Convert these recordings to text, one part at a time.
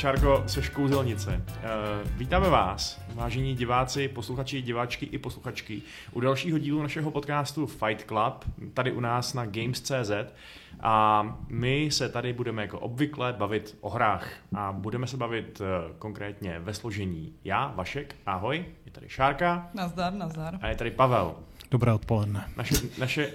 Šárko, seš kouzelnice. Uh, vítáme vás, vážení diváci, posluchači, diváčky i posluchačky, u dalšího dílu našeho podcastu Fight Club, tady u nás na Games.cz. A my se tady budeme jako obvykle bavit o hrách. A budeme se bavit uh, konkrétně ve složení já, Vašek, ahoj, je tady Šárka. Nazdar, nazdar. A je tady Pavel. Dobré odpoledne. Naše, naše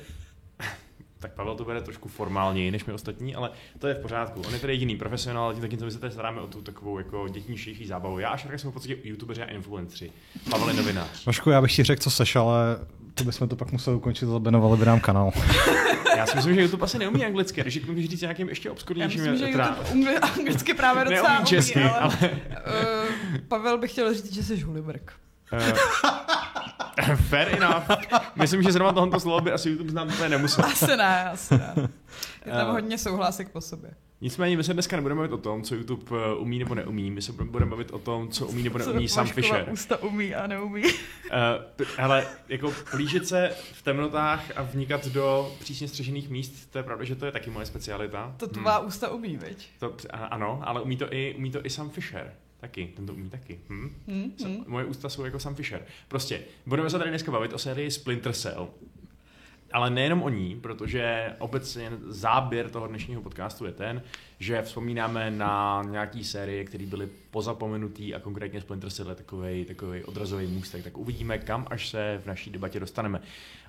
tak Pavel to bere trošku formálněji než my ostatní, ale to je v pořádku. On je tady jediný profesionál, tím co my se tady staráme o tu takovou jako dětnější zábavu. Já a Šarka jsme v podstatě youtubeři a influenceri. Pavel je novinář. Vašku, já bych ti řekl, co seš, ale to bychom to pak museli ukončit, zabenovali by nám kanál. Já si myslím, že YouTube asi neumí anglicky, když můžeš říct nějakým ještě obskurnějším. Já myslím, že YouTube anglicky právě docela neumí česky, ale... ale... Uh, Pavel bych chtěl říct, že jsi hulibrk. Uh, Fair enough. Myslím, že zrovna tohoto slovo by asi YouTube znám úplně nemusel. Asi ne, asi ne. Je tam uh, hodně souhlasek po sobě. Nicméně my se dneska nebudeme bavit o tom, co YouTube eh, umí nebo neumí, my se budeme bavit o tom, co umí nebo neumí Sam Fisher. ústa umí a neumí. Uh, ale jako plížit se v temnotách a vnikat do přísně střežených míst, to je pravda, že to je taky moje specialita. To tvá hmm. ústa umí, viď? To, ano, ale umí to i, umí to i Sam Fisher. Taky, ten to umí taky. Hm? Hmm, hmm. Moje ústa jsou jako Sam Fisher. Prostě, budeme se tady dneska bavit o sérii Splinter Cell. Ale nejenom o ní, protože obecně záběr toho dnešního podcastu je ten, že vzpomínáme na nějaký série, které byly pozapomenutý a konkrétně Splinter Cell je takový, takový odrazový můstek. Tak uvidíme, kam až se v naší debatě dostaneme.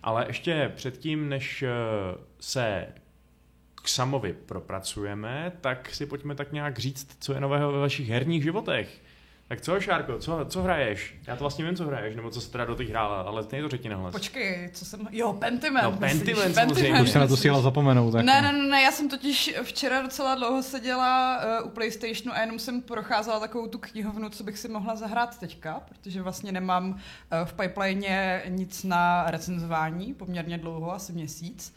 Ale ještě předtím, než eh, se k Samovi propracujeme, tak si pojďme tak nějak říct, co je nového ve vašich herních životech. Tak co, Šárko, co, co hraješ? Já to vlastně vím, co hraješ, nebo co se teda do těch hrála, ale ty to řekni nahlas. Počkej, co jsem... Jo, Pentiment. No, Pentiment, samozřejmě. Už se na to stihla zapomenout. Tak. Ne, ne, ne, ne, já jsem totiž včera docela dlouho seděla uh, u PlayStationu a jenom jsem procházela takovou tu knihovnu, co bych si mohla zahrát teďka, protože vlastně nemám uh, v pipeline nic na recenzování, poměrně dlouho, asi měsíc.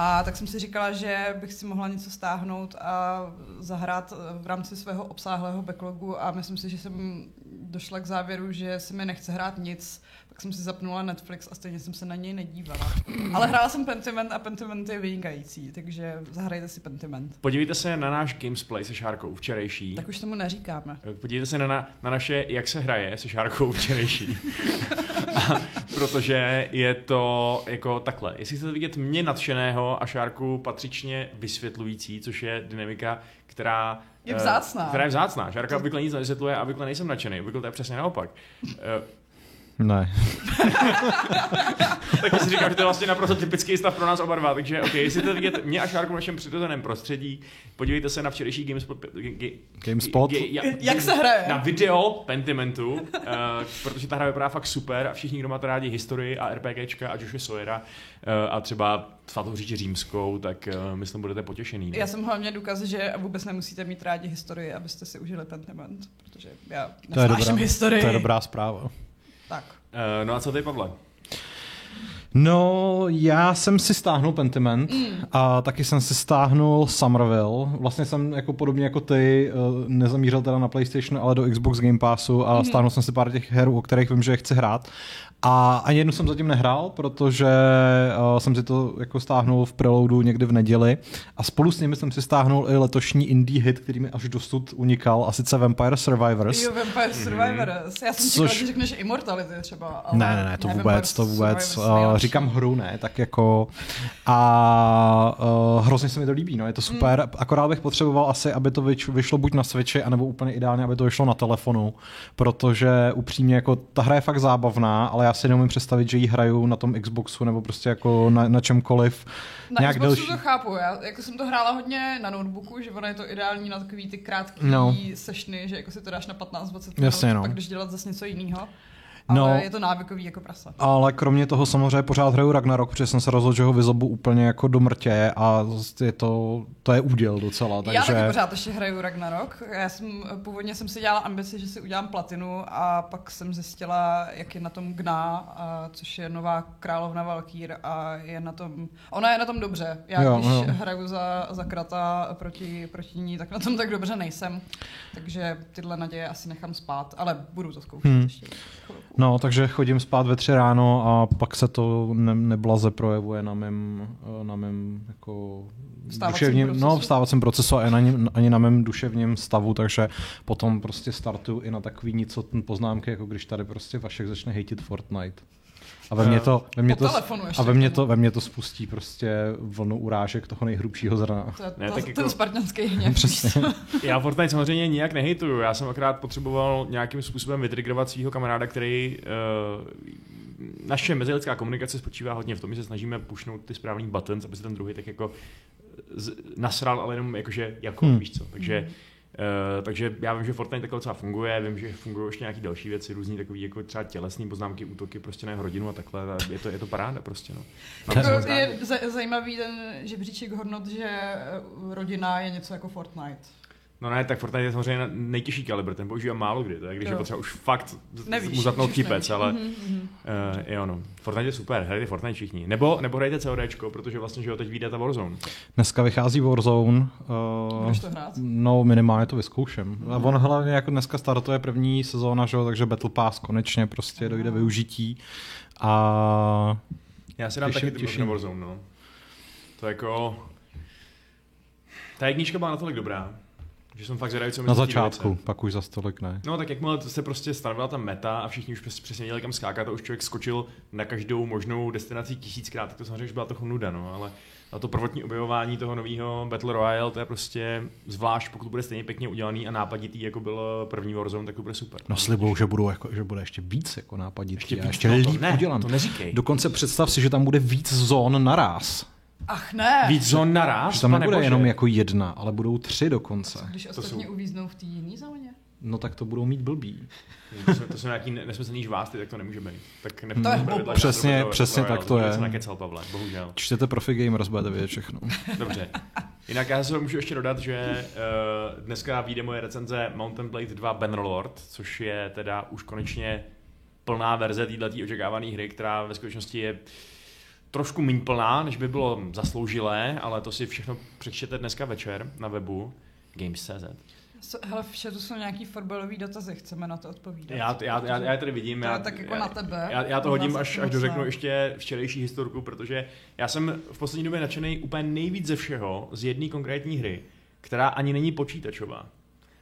A tak jsem si říkala, že bych si mohla něco stáhnout a zahrát v rámci svého obsáhlého backlogu a myslím si, že jsem došla k závěru, že se mi nechce hrát nic, tak jsem si zapnula Netflix a stejně jsem se na něj nedívala. Ale hrála jsem Pentiment a Pentiment je vynikající, takže zahrajte si Pentiment. Podívejte se na náš Gamesplay se Šárkou včerejší. Tak už tomu neříkáme. Podívejte se na, na naše Jak se hraje se Šárkou včerejší. protože je to jako takhle. Jestli chcete vidět mě nadšeného a Šárku patřičně vysvětlující, což je dynamika, která je vzácná. která je vzácná. Šárka obvykle nic nevysvětluje a obvykle nejsem nadšený. Obvykle to je přesně naopak. Ne. tak si říkám, že to je vlastně naprosto typický stav pro nás oba dva, takže ok, jestli to vidět mě a Šárku v našem přirozeném prostředí, podívejte se na včerejší GameSpot. GameSpot? Ja, Jak se hraje? Na video Pentimentu, uh, protože ta hra vypadá fakt super a všichni, kdo máte rádi historii a RPGčka a Joshua Sawyera uh, a třeba svatou říči římskou, tak uh, myslím, budete potěšený. Ne? Já jsem hlavně důkaz, že vůbec nemusíte mít rádi historii, abyste si užili Pentiment, protože já to je dobrá, historii. To je dobrá zpráva. Tak. Uh, no a co ty, Pavle? No, já jsem si stáhnul Pentiment mm. a taky jsem si stáhnul Somerville. Vlastně jsem jako podobně jako ty eh, nezamířil teda na PlayStation, ale do Xbox Game Passu a mm. stáhnul jsem si pár těch her, o kterých vím, že je chci hrát. A ani jednu jsem zatím nehrál, protože uh, jsem si to jako stáhnul v preloadu někdy v neděli a spolu s nimi jsem si stáhnul i letošní indie hit, který mi až dosud unikal, a sice Vampire Survivors. Jo, Vampire mhm. Survivors. Mm-hmm. Já jsem Což... čekala, že řekneš Immortality třeba. Ale ne, ne, ne, to ne, vůbec, to vůbec. Uh, říkám hru, ne, tak jako a uh, hrozně se mi to líbí, no, je to super. Mm. Akorát bych potřeboval asi, aby to vyšlo buď na Switchi, anebo úplně ideálně, aby to vyšlo na telefonu, protože upřímně jako ta hra je fakt zábavná, ale já si neumím představit, že ji hraju na tom Xboxu nebo prostě jako na, na čemkoliv. Na nějak Xboxu delší. to chápu, já jako jsem to hrála hodně na notebooku, že ono je to ideální na takový ty krátké no. sešny, že jako si to dáš na 15-20 minut, Jasně, no. pak když dělat zase něco jiného ale no, je to návykový jako prasa. Ale kromě toho samozřejmě pořád hraju Ragnarok, protože jsem se rozhodl, že ho vyzobu úplně jako do mrtě a je to, to je úděl docela. Takže... Já taky pořád ještě hraju Ragnarok. Já jsem, původně jsem si dělala ambici, že si udělám platinu a pak jsem zjistila, jak je na tom Gná, a, což je nová královna Valkýr a je na tom, ona je na tom dobře. Já jo, když jo. hraju za, za krata proti, proti ní, tak na tom tak dobře nejsem. Takže tyhle naděje asi nechám spát, ale budu to zkoušet hmm. ještě chvilku. No, takže chodím spát ve tři ráno a pak se to ne, neblaze projevuje na mém, na mém jako Vstávacím duševním, procesu? no, vstávacím procesu a ani, ani na mém duševním stavu, takže potom prostě startuju i na takový nicotný poznámky, jako když tady prostě Vašek začne hejtit Fortnite. A ve mně to, ve Po to, a ve mně k to, ve mně to spustí prostě vlnu urážek toho nejhrubšího zrna. To je Ne, to, tak ten jako- spartanský hněv. Přesně. Já Fortnite samozřejmě nijak nehejtuju, já jsem akorát potřeboval nějakým způsobem vytrigrovat svého kamaráda, který uh, naše mezilidská komunikace spočívá hodně v tom, že se snažíme pušnout ty správný buttons, aby se ten druhý tak jako z, nasral, ale jenom jakože jako, Hmm. hmm. víš co, takže Uh, takže já vím, že Fortnite takhle docela funguje, vím, že fungují ještě nějaké další věci, různý takový jako třeba tělesní poznámky, útoky prostě na jeho rodinu a takhle, a je to, je to paráda prostě, no. Jako je za- zajímavý ten žebříček hodnot, že eh, rodina je něco jako Fortnite. No ne, tak Fortnite je samozřejmě nejtěžší kalibr, ten používám málo kdy, tak když Jo. je potřeba už fakt Nevíš, mu zatnout nevíš. ale uh, jo no. Fortnite je super, hrajte Fortnite všichni. Nebo, nebo hrajte CODčko, protože vlastně, že jo, teď vyjde ta Warzone. Dneska vychází Warzone. Uh, Budeš to hrát? No, minimálně to vyzkouším. A on hlavně jako dneska startuje první sezóna, že jo, takže Battle Pass konečně prostě dojde využití. A Já si dám Těším- taky těším. na Warzone, no. To jako... Ta jednička byla natolik dobrá, že jsem fakt zvědavý, co na začátku, dvojice. pak už za stolik ne. No tak jakmile se prostě stanovila ta meta a všichni už přes- přesně věděli, kam skákat a už člověk skočil na každou možnou destinaci tisíckrát, tak to samozřejmě už byla trochu nuda, no, ale a to prvotní objevování toho nového Battle Royale, to je prostě zvlášť, pokud bude stejně pěkně udělaný a nápaditý, jako byl první Warzone, tak to bude super. No slibou, že, budou jako, že bude ještě víc jako nápaditý ještě, a víc, ještě no, líp ne, udělan. to neříkej. Dokonce představ si, že tam bude víc zón naraz. Ach ne! Víc zón naraz, Že tam nebude bože. jenom jako jedna, ale budou tři dokonce. Když To ostatně jsou- uvíznou v té jiné zóně. No tak to budou mít blbý. To jsou, to jsou nějaký ne- nesmyslný žvásty, tak to nemůže být. Tak ne, To je pravidla hloupost. Přesně- žádného přesně Battle tak to je. jsem nakecel, Pavle, bohužel. Čtěte Profi Gamers, budete vědět všechno. Dobře. Jinak já se můžu ještě dodat, že uh, dneska vyjde moje recenze Mountain Blade 2 Bannerlord, což je teda už konečně plná verze této očekávané hry, která ve skutečnosti je trošku méně plná, než by bylo zasloužilé, ale to si všechno přečtěte dneska večer na webu Games.cz. Hele, v chatu jsou nějaký fotbalový dotazy, chceme na to odpovídat. Já, já, já, já tady vidím. To já, tak jako já, na tebe. Já, já to hodím, až, až dořeknu ještě včerejší historku, protože já jsem v poslední době nadšený úplně nejvíc ze všeho z jedné konkrétní hry, která ani není počítačová.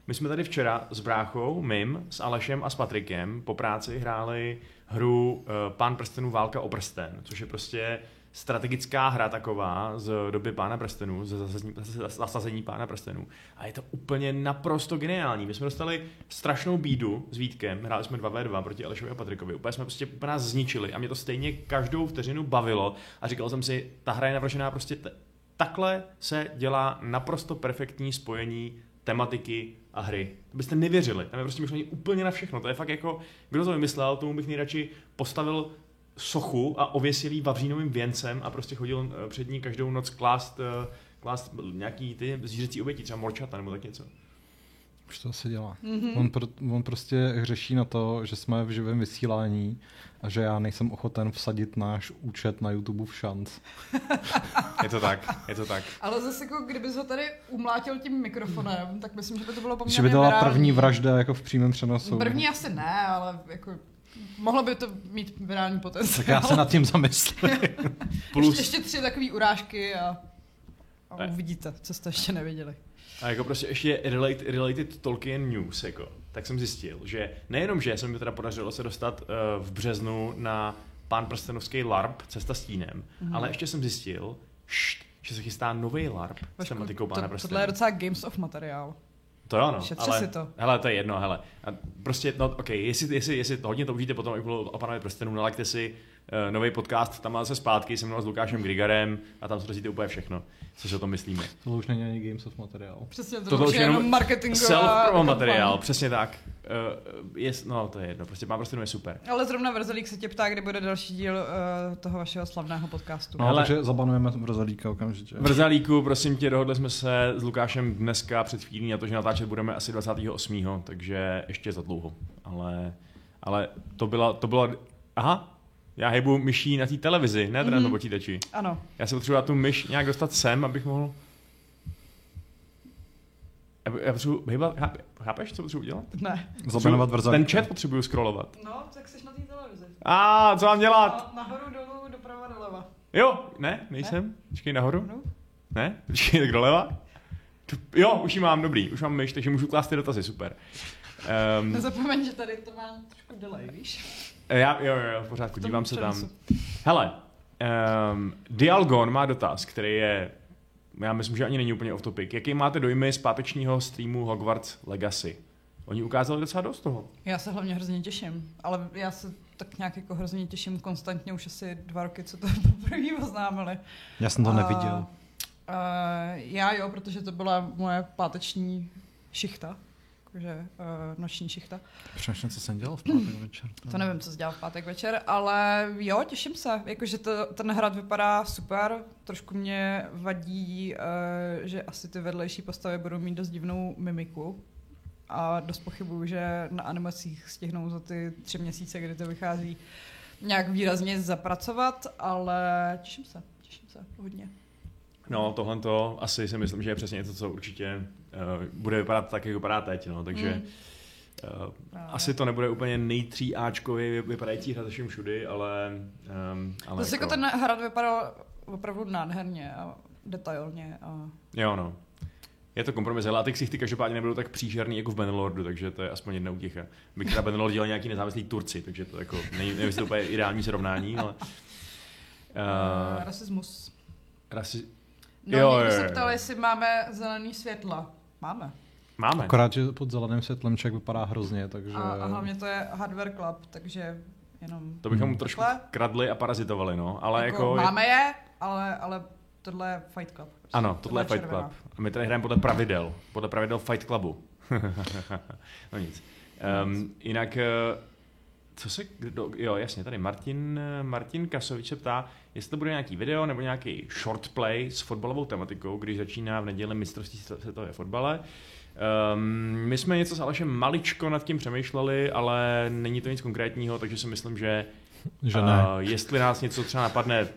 My jsme tady včera s bráchou, Mim, s Alešem a s Patrikem po práci hráli hru uh, Pán prstenů válka o prsten, což je prostě strategická hra taková z doby Pána prstenů, ze zasazení, zasazení Pána prstenů. A je to úplně naprosto geniální. My jsme dostali strašnou bídu s Vítkem, hráli jsme 2v2 proti Alešovi a Patrikovi. Úplně jsme prostě úplně nás zničili a mě to stejně každou vteřinu bavilo a říkal jsem si, ta hra je navržená prostě t- takhle se dělá naprosto perfektní spojení tematiky a hry. To byste nevěřili. Tam je prostě myšlení úplně na všechno. To je fakt jako, kdo to vymyslel, tomu bych nejradši postavil sochu a ověsil jí vavřínovým věncem a prostě chodil eh, před ní každou noc klást, eh, klást nějaký ty zvířecí oběti, třeba morčata nebo tak něco. Už to asi dělá. Mhm. Mm-hmm. On, pro, on prostě hřeší na to, že jsme v živém vysílání a že já nejsem ochoten vsadit náš účet na YouTube v šanc. Je to tak, je to tak. Ale zase jako kdybys ho tady umlátil tím mikrofonem, tak myslím, že by to bylo poměrně Že by to byla virální. první vražda jako v přímém přenosu. První asi ne, ale jako mohlo by to mít virální potenciál. Tak já se nad tím zamyslím. Plus, Ještě, ještě tři takové urážky a, a uvidíte, co jste ještě neviděli. A jako prostě ještě related, related Tolkien news, jako, tak jsem zjistil, že nejenom, že se mi teda podařilo se dostat uh, v březnu na pán prstenovský LARP, Cesta stínem, Mhm. mm-hmm. ale ještě jsem zjistil, št, že se chystá nový LARP s Vašku, tematikou pána to, prstenů. tohle je docela Games of materiál. To jo, no, Šetři ale, si to. hele, to je jedno, hele. A prostě, no, ok, jestli, jestli, jestli to hodně toužíte potom, jak bylo o pánovi prstenů, nalaďte si nový podcast, tam máte se zpátky se mnou s Lukášem Grigarem a tam se dozvíte úplně všechno, co si o tom myslíme. Tohle už není ani Games of materiál. Přesně, to, to už je je jenom marketingová kampaň. materiál, přesně tak. Uh, je, no, to je jedno, prostě pán prstenů je super. Ale zrovna Vrzelík se tě ptá, kdy bude další díl uh, toho vašeho slavného podcastu. No, Hele. takže zabanujeme Brzalíka okamžitě. Vrzalíku, prosím tě, dohodli jsme se s Lukášem dneska před chvílí na to, že natáčet budeme asi 28. Takže ještě za dlouho. Ale, ale to byla, to byla, aha, já hejbu myší na té televizi, ne teda mm-hmm. na počítači. Ano. Já se potřebuji tu myš nějak dostat sem, abych mohl... Já, já potřebuji hejbat, Chápeš, co potřebuji dělat? Ne. Zabenovat Ten vrzavky. chat potřebuju scrollovat. No, tak jsi na té televizi. A co mám dělat? Na, nahoru, dolů, doprava, doleva. Jo, ne, nejsem. Počkej nahoru. No. Ne? Počkej, tak doleva. Jo, už ji mám, dobrý, už mám myš, takže můžu klást ty dotazy, super. Um, Nezapomeň, že tady to má trošku delay, víš? Já, jo, jo, jo, v pořádku, dívám se tam. Hele, um, Dialgon má dotaz, který je, já myslím, že ani není úplně off topic. Jaký máte dojmy z pátečního streamu Hogwarts Legacy? Oni ukázali docela dost toho. Já se hlavně hrozně těším, ale já se tak nějak jako hrozně těším konstantně už asi dva roky, co to poprvé oznámili. Já jsem to A- neviděl. a já jo, protože to byla moje páteční šichta, jakože uh, noční šichta. Přemýšlím, co jsem dělal v pátek večer. To nevím, co jsi dělal v pátek večer, ale jo, těším se. Jakože to, ten hrad vypadá super. Trošku mě vadí, uh, že asi ty vedlejší postavy budou mít dost divnou mimiku. A dost pochybuju, že na animacích stihnou za ty tři měsíce, kdy to vychází, nějak výrazně zapracovat, ale těším se, těším se hodně. No, tohle to asi si myslím, že je přesně to, co určitě bude vypadat tak, jak vypadá teď, no, takže Mm. uh, asi to nebude úplně nejtří Ačkově vypadající hra ze všem všudy, ale... Um, ale Zase jako ten hrad vypadal opravdu nádherně a detailně. A... Jo, no. Je to kompromis, ale a ty ksichty každopádně nebudou tak příšerný jako v Benelordu, takže to je aspoň jedna útěcha. By teda Benelord dělal nějaký nezávislý Turci, takže to jako, nevím, jestli to úplně ideální srovnání, ale... Uh, rasismus. rasi... No, Jo, jo, někdo jo, se jo. ptal, jestli máme zelený světla. Máme. Máme. Akorát, že pod zeleným světlem člověk vypadá hrozně, takže... A, a hlavně to je hardware club, takže jenom... To bychom Hmm. trošku Takhle? kradli a parazitovali, no. Ale jako... jako máme je, ale, ale tohle je Fight Club. Prostě. Ano, tohle je Fight červená. Club. A my tady hrajeme podle pravidel. Podle pravidel Fight Clubu. no nic. Um, jinak, eh, co se, kdo, jo jasně, tady Martin, eh, Martin Kasovič se ptá, jestli to bude nějaký video nebo nějaký short play s fotbalovou tematikou, když začíná v neděli mistrovství světové fotbale. Um, my jsme něco s Alešem maličko nad tím přemýšleli, ale není to nic konkrétního, takže si myslím, že Že ne. a jestli nás něco třeba napadne,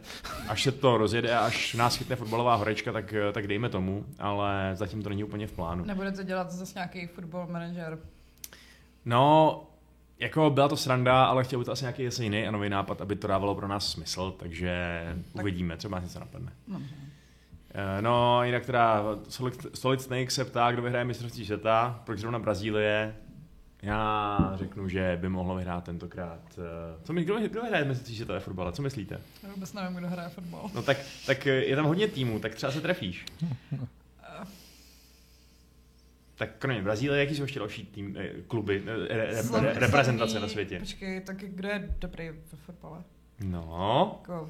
až se to rozjede a až nás chytne fotbalová horečka, tak, tak dejme tomu, ale zatím to není úplně v plánu. Nebudete dělat zase nějaký football manager. No, jako byla to sranda, ale chtěl by to asi nějaký zase jiný a nový nápad, aby to dávalo pro nás smysl, takže Tak- uvidíme, třeba nás něco napadne. No. Eh, No, jinak teda Solid, Snake se ptá, kdo vyhraje mistrovství světa, proč zrovna Brazílie. Já řeknu, že by mohlo vyhrát tentokrát. eh, Co my, kdo, kdo vyhraje mistrovství světa ve fotbale? Co myslíte? Já vůbec nevím, kdo hraje fotbal. No tak, tak je tam hodně týmů, tak třeba se trefíš. Tak kromě Brazílie, jaký jsou ještě další tým, eh, kluby, eh, re, re, re, reprezentace na světě? Počkej, tak kdo je dobrý ve fotbale? No, Jako,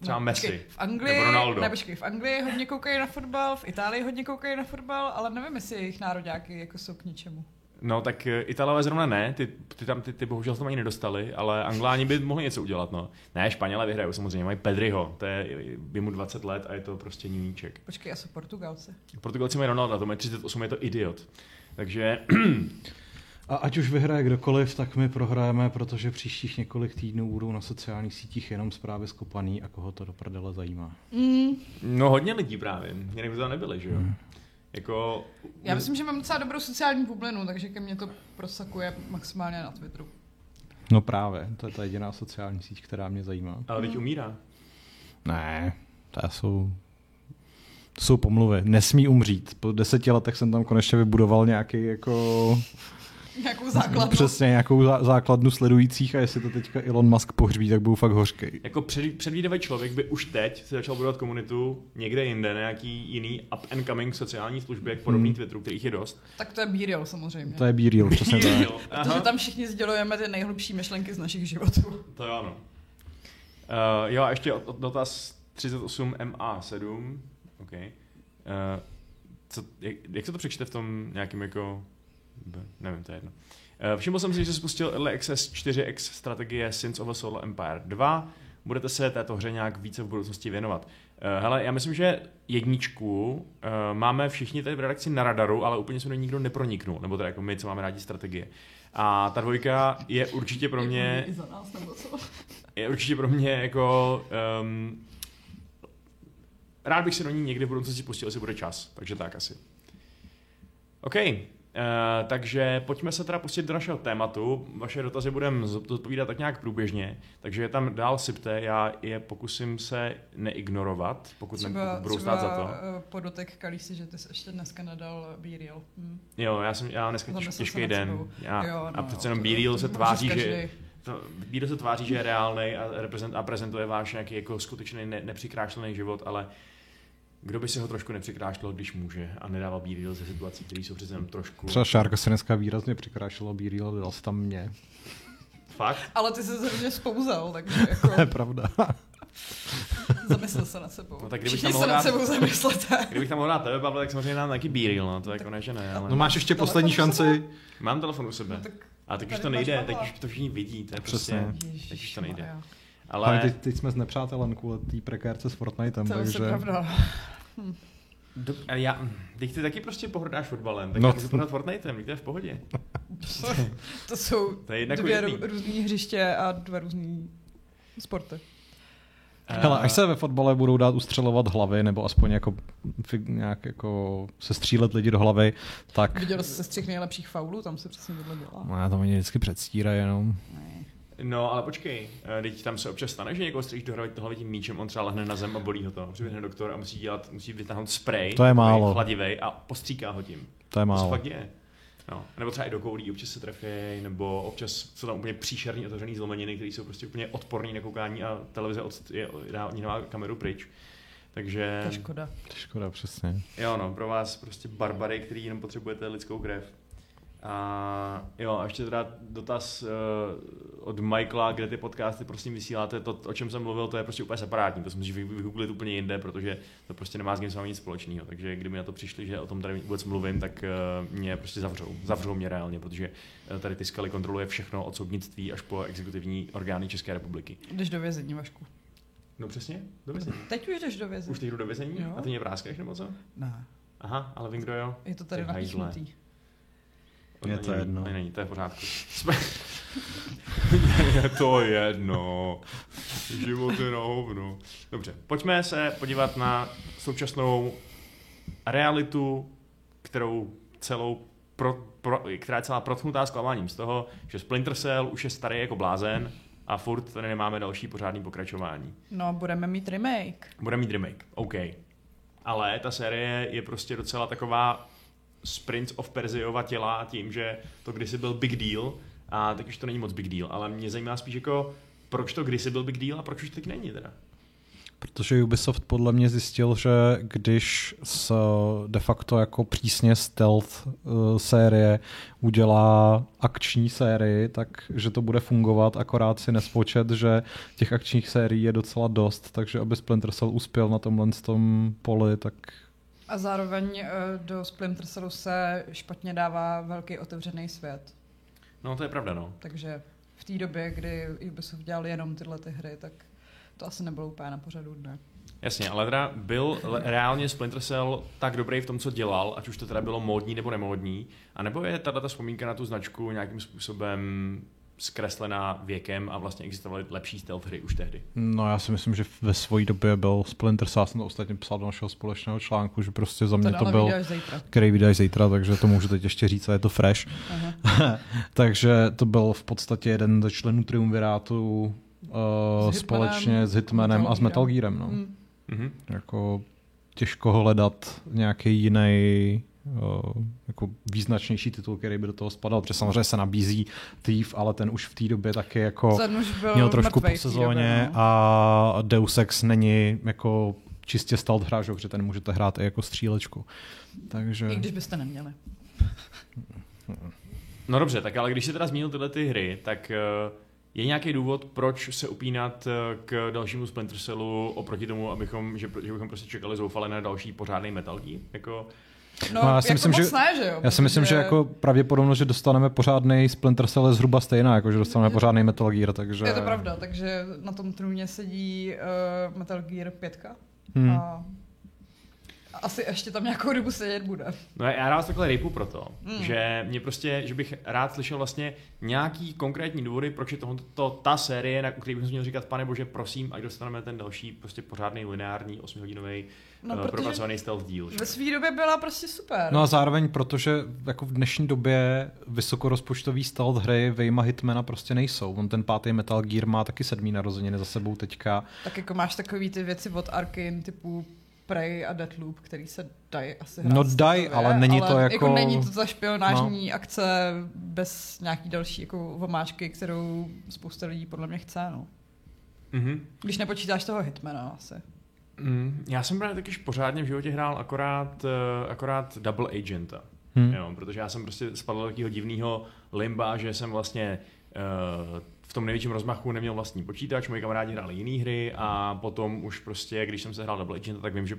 Třeba Messi. Počkej, v Anglii, Nebo Ronaldo. ne, počkej, v Anglii hodně koukají na fotbal, v Itálii hodně koukají na fotbal, ale nevím, jestli jejich nároďáky jako jsou k ničemu. No tak eh, Italové zrovna ne, ty, ty tam ty, ty bohužel tam ani nedostali, ale Angláni by mohli něco udělat, no. Ne, Španělé vyhrajou samozřejmě, mají Pedriho, to je, je mu 20 let a je to prostě níček. Počkej, a jsou Portugalci. Portugalci mají Ronaldo, to mají 38, je to idiot. Takže A ať už vyhraje kdokoliv, tak my prohrajeme, protože příštích několik týdnů budou na sociálních sítích jenom zprávy skopaný a koho to do prdele zajímá. Mm, No hodně lidí právě, jinak by to nebyli, že jo? Jako... já myslím, že mám docela dobrou sociální bublinu, takže ke mně to prosakuje maximálně na Twitteru. No právě, to je ta jediná sociální síť, která mě zajímá. Ale teď umírá. Ne, to jsou, to jsou pomluvy. Nesmí umřít. Po deseti letech jsem tam konečně vybudoval nějaký jako... Nějakou základnu. Přesně nějakou zá- základnu sledujících a jestli to teďka Elon Musk pohřbí, tak budu fakt hořký. Jako před, předvídavý člověk by už teď se začal budovat komunitu někde jinde, nějaký jiný up and coming sociální služby, jak podobný Hmm. Twitteru, kterých je dost. Tak to je B-Real samozřejmě. To je be real, přesně tak. Protože tam všichni sdělujeme ty nejhlubší myšlenky z našich životů. To jo, ano. Uh, jo, a ještě od- od- dotaz 38 MA7. OK. Uh, co, jak, jak se to přečte v tom nějakým jako... Nevím, to je jedno. Uh, všiml jsem si, že se spustil Early Access 4X strategie Sins of a Solar Empire 2. Budete se této hře nějak více v budoucnosti věnovat. Uh, hele, já myslím, že jedničku uh, máme všichni tady v redakci na radaru, ale úplně se do ní nikdo neproniknul, nebo teda jako my, co máme rádi strategie. A ta dvojka je určitě pro mě je určitě pro mě jako... Um, rád bych se do ní někdy v budoucnosti pustil, jestli bude čas. Takže tak asi. OK. Uh, takže pojďme se teda pustit do našeho tématu. Vaše dotazy budeme zodpovídat tak nějak průběžně, takže je tam dál sypte, já je pokusím se neignorovat, pokud třeba, ne, budou stát za to. Eh, podotek Kalisi, že ty jsi ještě dneska nadal B-Real. Hm. Jo, já jsem já dneska těž, těžký den. Já, jo, no, a přece jenom B-Real se tváří, že to, Bído se tváří, že je reálný a, reprezent, a prezentuje váš nějaký jako skutečný ne, nepřikrášlený život, ale kdo by si ho trošku nepřikrášlil, když může a nedával B-Reel ze situací, které jsou přece trošku... Třeba Šárka se dneska výrazně přikrášilo B-Reel, dal se tam mě. Fakt? Ale ty se země spouzal, takže jako... to je pravda. Zamyslel se na sebou. No, tak kdybych tam mohl se nad sebou zamyslete. Kdybych tam mohl dát tebe, Pavle, tak samozřejmě nám taky B-Reel, no, to jako ne, že ne. Ale... No máš ještě poslední šanci. Mám telefon u sebe. No, tak a teď už to nejde, teď už to všichni vidí, to je prostě, teď už to nejde. Ale, ale teď, teď jsme s nepřátelem kvůli té prekérce s Fortnitem, to takže... To je pravda. Do, a já, teď ty taky prostě pohrdáš fotbalem, tak no. můžu pohrdat Fortnitem, to je v pohodě. to jsou to je dvě různé hřiště a dva různé sporty. Hele, až se ve fotbale budou dát ustřelovat hlavy, nebo aspoň jako, nějak jako se střílet lidi do hlavy, tak... Viděl jsi se z těch nejlepších faulů, tam se přesně tohle dělá. No, já to oni vždycky předstírají jenom. No, ale počkej, eh, teď tam se občas stane, že někoho střílíš do hlavy, hlavy tím míčem, on třeba lehne na zem a bolí ho to. Přiběhne doktor a musí dělat, musí vytáhnout spray, to je málo. chladivej a postříká ho tím. To je málo. To fakt je. No. Nebo třeba i do koulí občas se trefí, nebo občas jsou tam úplně příšerní otevřený zlomeniny, které jsou prostě úplně odporný na koukání a televize od, je, dá, nemá kameru pryč. Takže... To je škoda. To je škoda, přesně. Jo, no, pro vás prostě barbary, který jenom potřebujete lidskou krev. A jo, a ještě teda dotaz uh, od Michaela, kde ty podcasty prosím vysíláte, to, o čem jsem mluvil, to je prostě úplně separátní, to si musíš vygooglit úplně jinde, protože to prostě nemá s vámi nic společného. Takže kdyby na to přišli, že o tom tady vůbec mluvím, tak uh, mě prostě zavřou. Zavřou mě reálně, protože uh, tady ty skaly kontroluje všechno od soudnictví až po exekutivní orgány České republiky. Jdeš do vězení, Vašku. No přesně, do vězení. Teď už jdeš do vězení. Už teď jdu do vězení? Jo? A ty mě vráskáš nebo co? Ne. Aha, ale vím, kdo jo. Je to tady napíchnutý. Je to jedno. Ne, není, to je v pořádku. je to jedno. Život je na hovno. Dobře, pojďme se podívat na současnou realitu, kterou celou pro, pro, která je celá protchnutá zklamáním z toho, že Splinter Cell už je starý jako blázen a furt tady nemáme další pořádný pokračování. No, budeme mít remake. Budeme mít remake, OK. Ale ta série je prostě docela taková z Prince of Persiova těla tím, že to kdysi byl big deal a teď už to není moc big deal, ale mě zajímá spíš jako, proč to kdysi byl big deal a proč už teď není teda. Protože Ubisoft podle mě zjistil, že když s de facto jako přísně stealth uh, série udělá akční sérii, tak že to bude fungovat, akorát si nespočet, že těch akčních sérií je docela dost, takže aby Splinter Cell uspěl na tomhle tom poli, tak a zároveň eh, do Splinter Cellu se špatně dává velký otevřený svět. No, to je pravda, no. Takže v té době, kdy Ubisoft dělal jenom tyhle ty hry, tak to asi nebylo úplně na pořadu dne. Jasně, ale teda byl reálně Splinter Cell tak dobrý v tom, co dělal, ať už to teda bylo módní nebo nemódní, anebo je tato vzpomínka na tu značku nějakým způsobem zkreslená věkem a vlastně existovaly lepší stealth hry už tehdy. No já si myslím, že ve své době byl Splinter Cell, jsem to ostatně psal do našeho společného článku, že prostě za mě to, to byl, který vydáš zítra, takže to můžu teď ještě říct a je to fresh. takže to byl v podstatě jeden ze členů Triumvirátu uh, s společně s Hitmanem a s Metal Gearem. No. Mm. Mm-hmm. Jako těžko hledat nějaký jiný jako význačnější titul, který by do toho spadal, protože samozřejmě se nabízí Thief, ale ten už v té době taky jako měl trošku po sezóně době, no. a Deus Ex není jako čistě stealth hráč, protože ten můžete hrát i jako střílečku. Takže... I když byste neměli. No dobře, tak ale když si teda zmínil tyhle ty hry, tak uh, je nějaký důvod, proč se upínat uh, k dalšímu Splinter Cellu oproti tomu, abychom, že, že bychom prostě čekali zoufale na další pořádný Metal Gear? Jako, No, no já si jako myslím, že, ne, že jo, já si myslím, že jako pravděpodobnost, že dostaneme pořádný Splinter Cell je zhruba stejná, jako že dostaneme je, pořádný Metal Gear, takže... Je to pravda, takže na tom trůně sedí uh, Metal Gear 5. Hmm. A asi ještě tam nějakou dobu sedět bude. No já rád takhle rejpu proto, mm. že mě prostě, že bych rád slyšel vlastně nějaký konkrétní důvody, proč je tohoto, to, ta série, na který bych měl říkat, pane bože, prosím, ať dostaneme ten další prostě pořádný lineární 8-hodinový no, uh, propracovaný stealth díl. Ve své době byla prostě super. No a zároveň, protože jako v dnešní době vysokorozpočtový stealth hry Vejma Hitmana prostě nejsou. On ten pátý Metal Gear má taky sedmý narozeniny za sebou teďka. Tak jako máš takový ty věci od Arkane typu Prey a Deathloop, který se dají asi hrát No daj, ale není ale to jako... jako... není to ta špionážní no. akce bez nějaký další jako vomáčky, kterou spousta lidí podle mě chce, no. Mm-hmm. Když nepočítáš toho Hitmana asi. Mm, já jsem právě taky pořádně v životě hrál akorát, uh, akorát Double Agenta. Hmm. Jo, protože já jsem prostě spadl do takového divného limba, že jsem vlastně uh, v tom největším rozmachu neměl vlastní počítač, moji kamarádi hráli jiné hry a potom už prostě, když jsem se hrál Double Agent, tak vím, že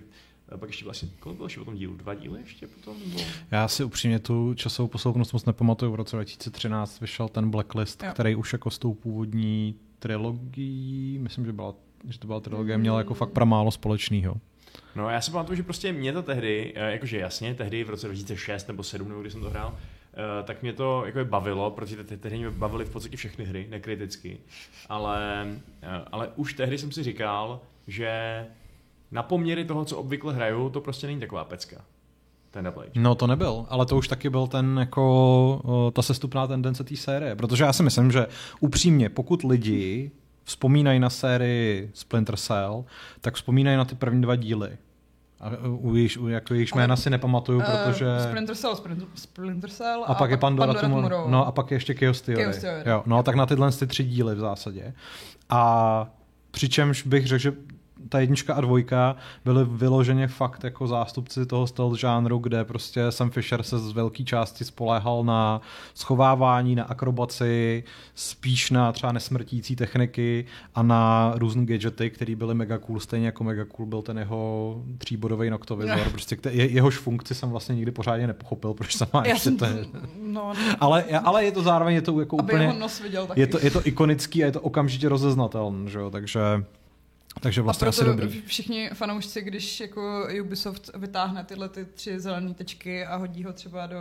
eh, pak ještě vlastně, kolik bylo ještě potom dílu? Dva díly ještě potom? Nebo... Já si upřímně tu časovou posloupnost moc nepamatuju. V roce 2013 vyšel ten Blacklist, jo. který už jako s tou původní trilogií, myslím, že, byla, že to byla trilogie, měla jako fakt pramálo společného. No já si pamatuju, že prostě mě to tehdy, eh, jakože jasně, tehdy v roce 2006 nebo 2007, nebo kdy jsem to hrál, tak mě to jako bavilo, protože tehdy mě bavily v podstatě všechny hry, nekriticky. Ale, uh, ale už tehdy jsem si říkal, že na poměry toho, co obvykle hraju, to prostě není taková pecka. Ten No to nebyl, ale to už taky byl ten jako uh, ta sestupná tendence té série, protože já si myslím, že upřímně, pokud lidi vzpomínají na sérii Splinter Cell, tak vzpomínají na ty první dva díly. A u jejich, u, jako jejich jména si nepamatuju, uh, protože... Splinter Cell, Splinter, Splinter Cell a, a pak je Pandora, Pandora Tomorrow. No a pak je ještě Chaos Theory. Chaos Theory. Jo, no tak na tyhle ty tři díly v zásadě. A přičemž bych řekl, že ta jednička a dvojka byly vyloženě fakt jako zástupci toho stealth žánru, kde prostě Sam Fisher se z velké části spoléhal na schovávání, na akrobaci, spíš na třeba nesmrtící techniky a na různé gadgety, které byly mega cool, stejně jako mega cool byl ten jeho tříbodový noktovizor. No. Prostě je, jehož funkci jsem vlastně nikdy pořádně nepochopil, proč se má ještě to, no, no. Ale, ale je to zároveň je to jako Aby úplně... nos viděl taky. Je to, je to ikonický a je to okamžitě rozeznatelné, že jo? takže takže vlastně asi dobrý. všichni fanoušci, když jako Ubisoft vytáhne tyhle ty tři zelené tečky a hodí ho třeba do,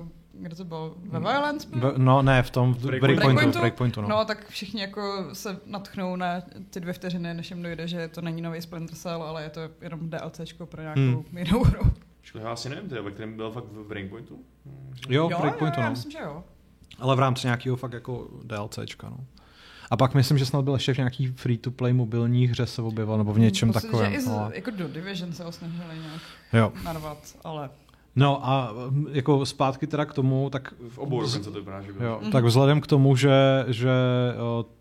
uh, kde to bylo, ve hmm. Violence? V, no ne, v tom v Breakpointu, Breakpointu, Breakpointu no. no. tak všichni jako se natchnou na ty dvě vteřiny, než jim dojde, že to není nový Splinter Cell, ale je to jenom DLCčko pro nějakou hmm. jinou hru. Já asi nevím, teda, ve kterém byl fakt v Breakpointu? Jo, v Breakpointu, jo, no. Já myslím, že jo. Ale v rámci nějakého fakt jako DLCčka, no. A pak myslím, že snad byl ještě v nějaký free-to-play mobilní hře se objevil, nebo v něčem Myslím, takovém. Že i z, ale... jako do Division se osnažili nějak jo. narvat, ale... No a jako zpátky teda k tomu, tak... V obou z... to vypadá, že jo, mm-hmm. Tak vzhledem k tomu, že, že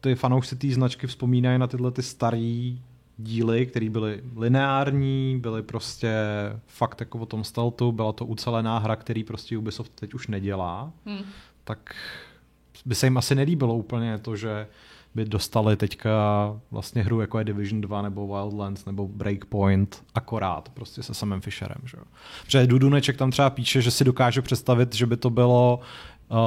ty fanoušci té značky vzpomínají na tyhle ty staré díly, které byly lineární, byly prostě fakt jako o tom stealthu, byla to ucelená hra, který prostě Ubisoft teď už nedělá, mm. tak by se jim asi nelíbilo úplně to, že by dostali teďka vlastně hru jako je Division 2 nebo Wildlands nebo Breakpoint akorát prostě se samým Fisherem. Že? Protože Duduneček tam třeba píše, že si dokáže představit, že by to bylo uh,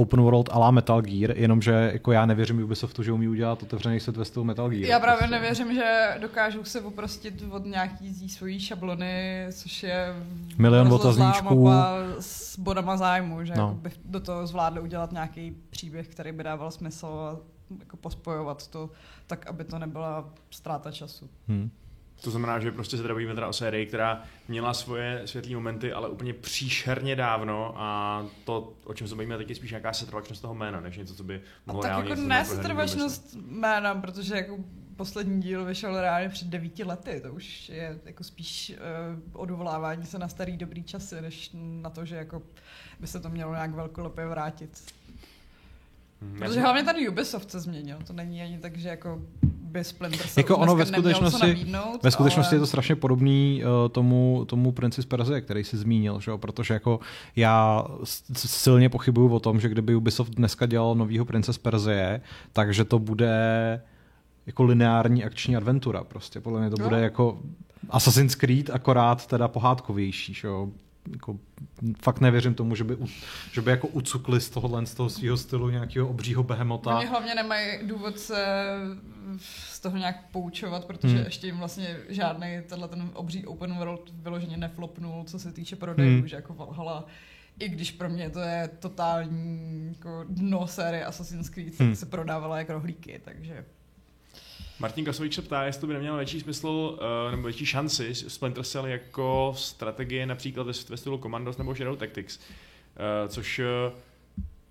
open world a la Metal Gear, jenomže jako já nevěřím Ubisoftu, že umí udělat otevřený svět ve stylu Metal Gear. Já právě prostě. nevěřím, že dokážou se oprostit od nějaký zí svojí šablony, což je milion otazníčků s bodama zájmu, že no. by do toho zvládli udělat nějaký příběh, který by dával smysl a jako pospojovat to tak, aby to nebyla ztráta času. Hmm. To znamená, že prostě se bavíme teda o sérii, která měla svoje světlé momenty, ale úplně příšerně dávno a to, o čem se bavíme teď, je spíš nějaká setrvačnost toho jména, než něco, co by mohlo a tak jako ne setrvačnost jména, protože jako poslední díl vyšel reálně před devíti lety, to už je jako spíš uh, odvolávání se na starý dobrý časy, než na to, že jako by se to mělo nějak velkolepě vrátit. Hmm, Protože hlavně ten Ubisoft se změnil, to není ani tak, že jako by Splinter Cell jako ono ve skutečnosti, ve skutečnosti ale... je to strašně podobný uh, tomu, tomu Princi z Perzie, který si zmínil, že jo? protože jako já silně pochybuju o tom, že kdyby Ubisoft dneska dělal novýho Prince z Perzie, takže to bude jako lineární akční adventura prostě. Podle mě to no. bude jako Assassin's Creed, akorát teda pohádkovější, že jo? jako, fakt nevěřím tomu, že by, že by jako ucukli z tohohle, z toho svého stylu nějakého obřího behemota. Oni hlavně nemají důvod se z toho nějak poučovat, protože Hmm. ještě jim vlastně žádný tenhle ten obří open world vyloženě neflopnul, co se týče prodejů, Hmm. že jako Valhalla i když pro mě to je totální jako dno série Assassin's Creed, Hmm. se prodávala jako rohlíky, takže Martin Kasovič se ptá, jestli to by nemělo větší smysl uh, nebo větší šanci Splinter Cell jako strategie například ve, stylu Commandos nebo Shadow Tactics. Uh, což uh,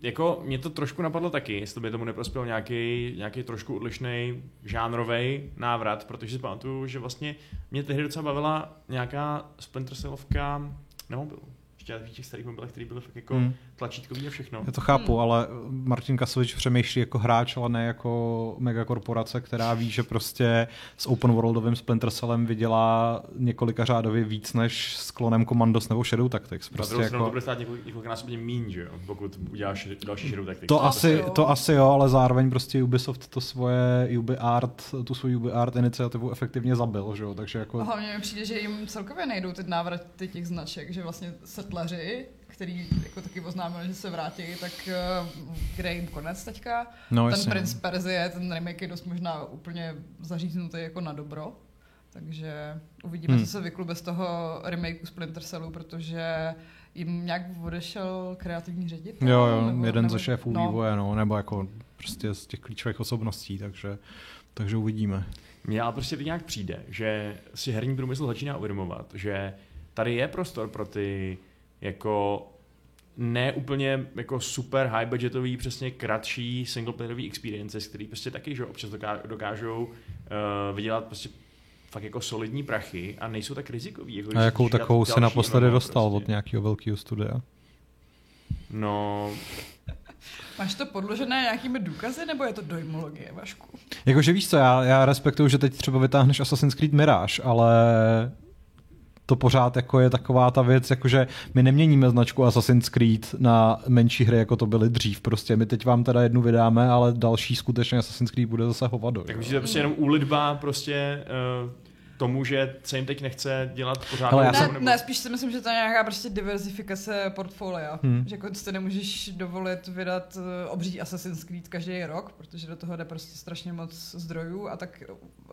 jako mě to trošku napadlo taky, jestli by tomu neprospěl nějaký, nějaký trošku odlišný žánrový návrat, protože si pamatuju, že vlastně mě tehdy docela bavila nějaká Splinter Cellovka na mobilu. Ještě v těch starých mobilech, které byly fakt jako Hmm. tlačítkový a všechno. Já to chápu, Hmm. ale Martin Kasovič přemýšlí jako hráč, ale ne jako megakorporace, která ví, že prostě s open worldovým Splinter Cellem vydělá několika řádově víc než s klonem Commandos nebo Shadow Tactics. Prostě Prostě na stranu to jako... bude stát několik, několikanásobně míň, že jo, pokud uděláš další Shadow Tactics. To To asi, jo. to asi jo, ale zároveň prostě Ubisoft to svoje UbiArt, tu svoji UbiArt iniciativu efektivně zabil, že jo, takže a jako... hlavně mi přijde, že jim celkově nejdou ty návraty těch značek, že vlastně setleři, který jako taky oznámil, že se vrátí, tak uh, kde jim konec teďka. No, ten no. Prince Perzie, ten remake je dost možná úplně zaříznutý jako na dobro. Takže uvidíme, Hmm. co se vyklube z toho remakeu Splinter Cellu, protože jim nějak odešel kreativní ředitel. Jo, jo, nebo- jeden nebo- ze šéfů no. vývoje, no, nebo jako prostě z těch klíčových osobností, takže, takže uvidíme. Mně ale prostě teď nějak přijde, že si herní průmysl začíná uvědomovat, že tady je prostor pro ty jako ne úplně jako super high budgetový, přesně kratší singleplayerový experiences, který prostě taky, že občas doká- dokážou uh, vydělat prostě fakt jako solidní prachy a nejsou tak rizikový. Jako A jakou takovou se další naposledy dostal prostě. od nějakého velkého studia? No, Máš to podložené nějakými důkazy, nebo je to dojmologie, Vašku? Jakože víš co, já, já respektuju, že teď třeba vytáhneš Assassin's Creed Mirage, ale to pořád jako je taková ta věc, jakože my neměníme značku Assassin's Creed na menší hry, jako to byly dřív. Prostě my teď vám teda jednu vydáme, ale další skutečně Assassin's Creed bude zase hovado. tak jo. už je to prostě jenom úlitba prostě uh, tomu, že se jim teď nechce dělat pořád. Hele, já ne, jsem- ne, spíš si myslím, že to je nějaká prostě diverzifikace portfolia. Hmm. Že jako si nemůžeš dovolit vydat eh, obří Assassin's Creed každý rok, protože do toho jde prostě strašně moc zdrojů a tak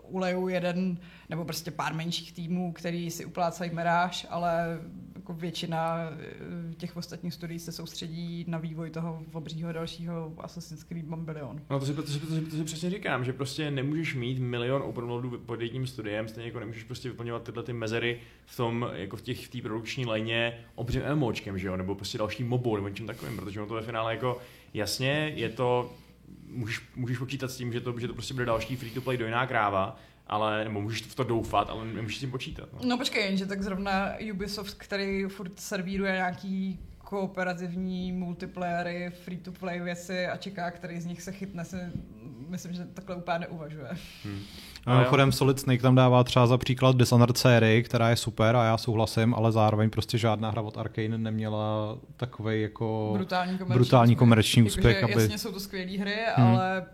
ulejou jeden nebo prostě pár menších týmů, který si uplácají Mirage, ale jako většina eh, těch ostatních studií se soustředí na vývoj toho obřího dalšího Assassin's Creed Mambilion. No to si, to, si, to, si, to si přesně říkám, že prostě nemůžeš mít milion open worldů pod jedním studiem, stejně jako nemůžeš prostě vyplňovat tyhle ty mezery v tom, jako v těch v té produkční léně obřím MMOčkem, že jo, nebo prostě další mobou nebo něčím takovým, protože ono to ve finále jako jasně je to, můžeš, můžeš počítat s tím, že to, že to prostě bude další free to play dojná kráva, ale, nebo můžeš v to doufat, ale nemůžeš s tím počítat. No. No počkej, jenže tak zrovna Ubisoft, který furt servíruje nějaký kooperativní multiplayery, free-to-play věci a čeká, který z nich se chytne, si myslím, že takhle úplně neuvažuje. Hm. A Mimochodem Solid Snake tam dává třeba za příklad Dishonored sérii, která je super a já souhlasím, ale zároveň prostě žádná hra od Arkane neměla takový jako Brutální komerční brutální úspěch. komerční úspěch, aby... Jasně jsou to skvělé hry, Hmm. ale jako,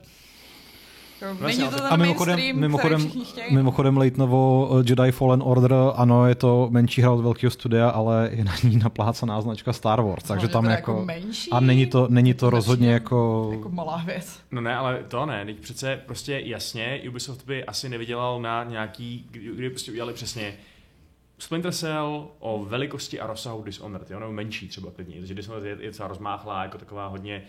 není to ten A mimochodem, mimochodem, mimochodem Leitnovo uh, Jedi Fallen Order, ano, je to menší hra od velkého studia, ale je na ní naplácaná značka Star Wars, takže tam teda jako... menší, A není to, není to rozhodně jako... jako malá věc. No ne, ale to ne, teď přece prostě jasně, Ubisoft by asi nevydělal na nějaký, kdy- kdyby prostě udělali přesně Splinter Cell o velikosti a rozsahu Dishonored, jo, nebo menší třeba klidně, protože Dishonored je, je docela rozmáchlá, jako taková hodně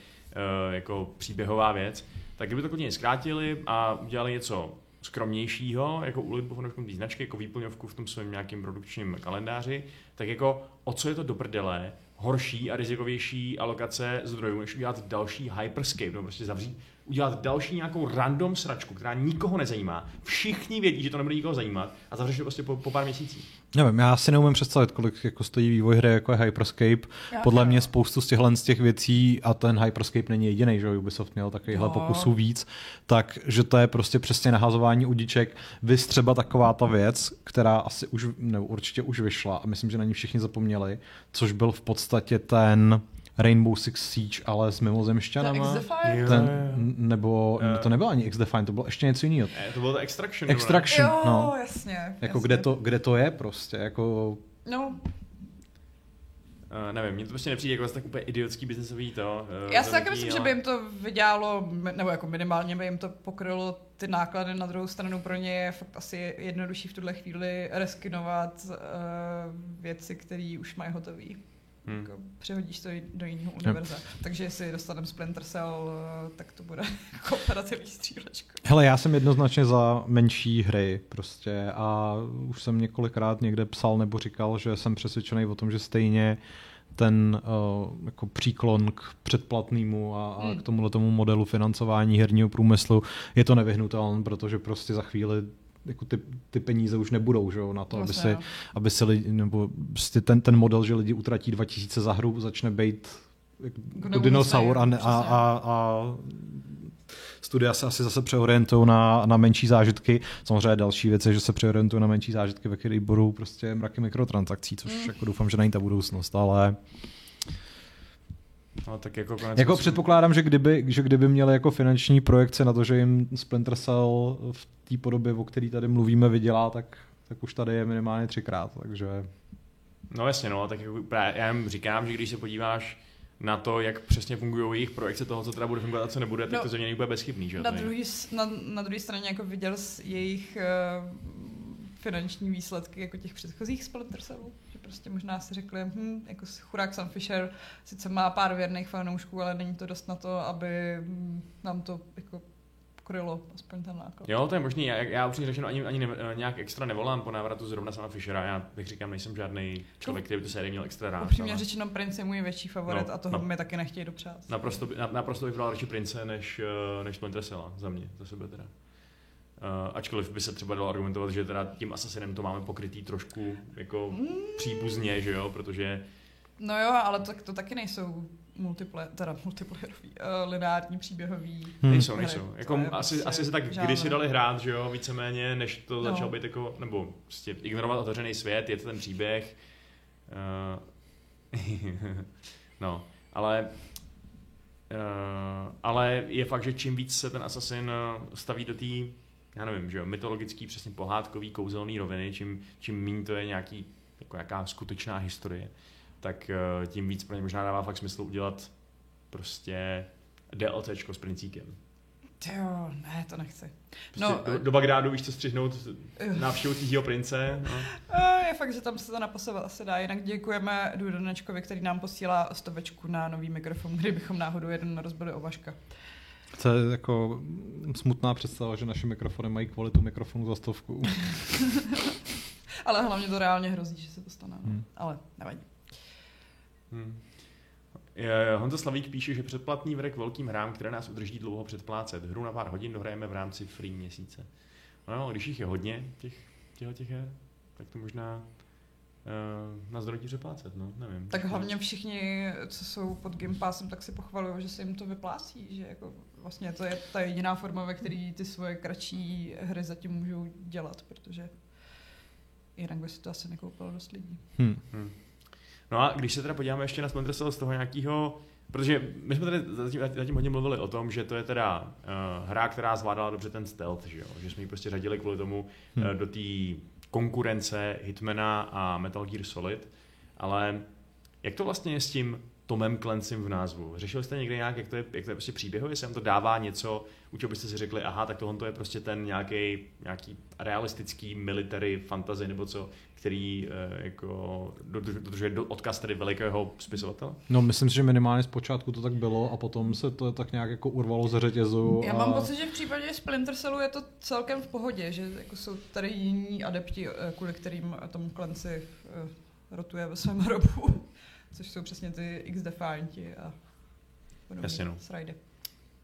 uh, jako příběhová věc, tak kdyby to klidně zkrátili a udělali něco skromnějšího, jako ulitbu fanouškům té značky, jako výplňovku v tom svém nějakém produkčním kalendáři, tak jako o co je to do prdele, horší a rizikovější alokace zdrojů, než udělat další hyperscape, nebo prostě zavřít, udělat další nějakou random sračku, která nikoho nezajímá. Všichni vědí, že to nebude nikoho zajímat a zavřeš to prostě po, po pár měsících. Nevím, já si neumím představit, kolik jako stojí vývoj hry, jako je Hyperscape. Já Podle ne. mě spoustu z těchhle z těch věcí, a ten Hyperscape není jediný, že jo, Ubisoft měl takovýhle Jo. pokusů víc, tak že to je prostě přesně nahazování udiček. Vy třeba taková ta věc, která asi už, nebo určitě už vyšla a myslím, že na ní všichni zapomněli, což byl v podstatě ten Rainbow Six Siege, ale s mimozemšťanama. Ten, nebo Eh. to nebylo ani X-Define, to bylo ještě něco jiného. Eh, to bylo to Extraction. ne? Extraction, Jo, no. jasně. Jako jasně. kde to, kde to je prostě, jako No, Uh, nevím, mně to prostě nepřijde jako zase tak úplně idiotský biznesový to. Uh, Já si taky myslím, ale... že by jim to vydělalo, nebo jako minimálně by jim to pokrylo ty náklady na druhou stranu pro ně je fakt asi jednodušší v tuhle chvíli reskinovat uh, věci, které už mají hotové. Hmm. Jako přehodíš to do jiného univerza. Takže jestli dostaneme Splinter Cell, tak to bude kooperativní střílečko. Hele, já jsem jednoznačně za menší hry prostě a už jsem několikrát někde psal nebo říkal, že jsem přesvědčený o tom, že stejně ten uh, jako příklon k předplatnému a, a hmm. k tomuhle tomu modelu financování herního průmyslu je to nevyhnutelné, protože prostě za chvíli jako ty, ty peníze už nebudou, že jo, na to, vlastně, aby, si, aby si lidi, nebo prostě ten, ten model, že lidi utratí 2000 za hru, začne být jako, jako dinosaur a, ne, a, a, a studia se asi zase přeorientují na, na menší zážitky. Samozřejmě další věc je, že se přeorientují na menší zážitky, ve kterých budou prostě mraky mikrotransakcí, což mm. jako doufám, že není ta budoucnost, ale No, tak jako, konec jako předpokládám, že kdyby, že kdyby měli jako finanční projekce na to, že jim Splinter Cell v té podobě, o které tady mluvíme, vydělá, tak, tak už tady je minimálně třikrát, takže... No jasně, no, tak jako, já jim říkám, že když se podíváš na to, jak přesně fungují jejich projekce toho, co teda bude fungovat a co nebude, no, tak to země nebude bezchybný, že? Na druhé na, na druhé straně jako viděl z jejich uh, finanční výsledky jako těch předchozích Splinter Cellů prostě možná si řekli, hm, jako chudák Sam Fisher sice má pár věrných fanoušků, ale není to dost na to, aby nám to jako krylo aspoň ten náklad. Jo, to je možný. Já, já upřímně řečeno ani, ani ne, nějak extra nevolám po návratu zrovna sama Fishera. Já bych říkám, nejsem žádný člověk, který by to sérii měl extra rád. Upřímně ale... řečeno, Prince je můj větší favorit no, a toho no. mi taky nechtějí dopřát. Naprosto, na, naprosto bych bral radši Prince než, eh, než Splinter Cella, za mě, za sebe teda. Uh, ačkoliv by se třeba dalo argumentovat, že teda tím Assassinem to máme pokrytý trošku jako mm. příbuzně, že jo, protože... No jo, ale to, to taky nejsou multiplayer, teda multiplayerový, uh, lineární příběhový. Hmm. Nejsou, nejsou. Jako asi, prostě asi se tak žádné. kdysi dali hrát, že jo, víceméně, než to no. začalo být jako, nebo prostě ignorovat otevřený svět, je to ten příběh. Uh, no, ale Uh, ale je fakt, že čím víc se ten Assassin staví do té já nevím, že jo, mytologický, přesně pohádkový, kouzelný roviny, čím, čím méně to je nějaký, jako jaká skutečná historie, tak uh, tím víc pro ně možná dává fakt smysl udělat prostě DLCčko s princíkem. Jo, ne, to nechci. Prostě no, do, do Bagdádu víš co střihnout návštěvu tihýho prince. No. Je fakt, že tam se to napasovat asi dá. Jinak děkujeme Dudonečkovi, který nám posílá stovečku na nový mikrofon, kdybychom náhodou jeden rozbili o Vaška. To je jako smutná představa, že naše mikrofony mají kvalitu mikrofonu za stovku. Ale hlavně to reálně hrozí, že se to stane. Hmm. Ale nevadí. Hmm. Honza Slavík píše, že předplatný vrek velkým hrám, které nás udrží dlouho předplácet. Hru na pár hodin dohrajeme v rámci free měsíce. No, když jich je hodně, těch, těch, těch her, tak to možná na zdrojití přeplácet, no, nevím. Tak hlavně všichni, co jsou pod Game Passem, tak si pochvalují, že se jim to vyplácí, že jako vlastně to je ta jediná forma, ve které ty svoje kratší hry zatím můžou dělat, protože jinak by si to asi nekoupilo dost lidí. Hmm. Hmm. No a když se teda podíváme ještě na Splinter Cell z toho nějakého Protože my jsme tady zatím, zatím hodně mluvili o tom, že to je teda uh, hra, která zvládala dobře ten stealth, že, jo? že jsme ji prostě řadili kvůli tomu hmm. uh, do té konkurence Hitmana a Metal Gear Solid, ale jak to vlastně je s tím Tomem Clancy v názvu. Řešili jste někdy nějak, jak to je, jak to je prostě příběhově, jestli to dává něco, u čeho byste si řekli, aha, tak tohle je prostě ten nějaký, nějaký realistický military fantasy nebo co, který e, jako dodržuje do, odkaz tedy velikého spisovatele? No, myslím si, že minimálně zpočátku to tak bylo a potom se to tak nějak jako urvalo ze řetězu. Já a... mám pocit, že v případě Splinter Cellu je to celkem v pohodě, že jako jsou tady jiní adepti, eh, kvůli kterým Tom Clancy e, rotuje ve svém hrobu což jsou přesně ty X-Defianti a podobně Jasně no. srajdy.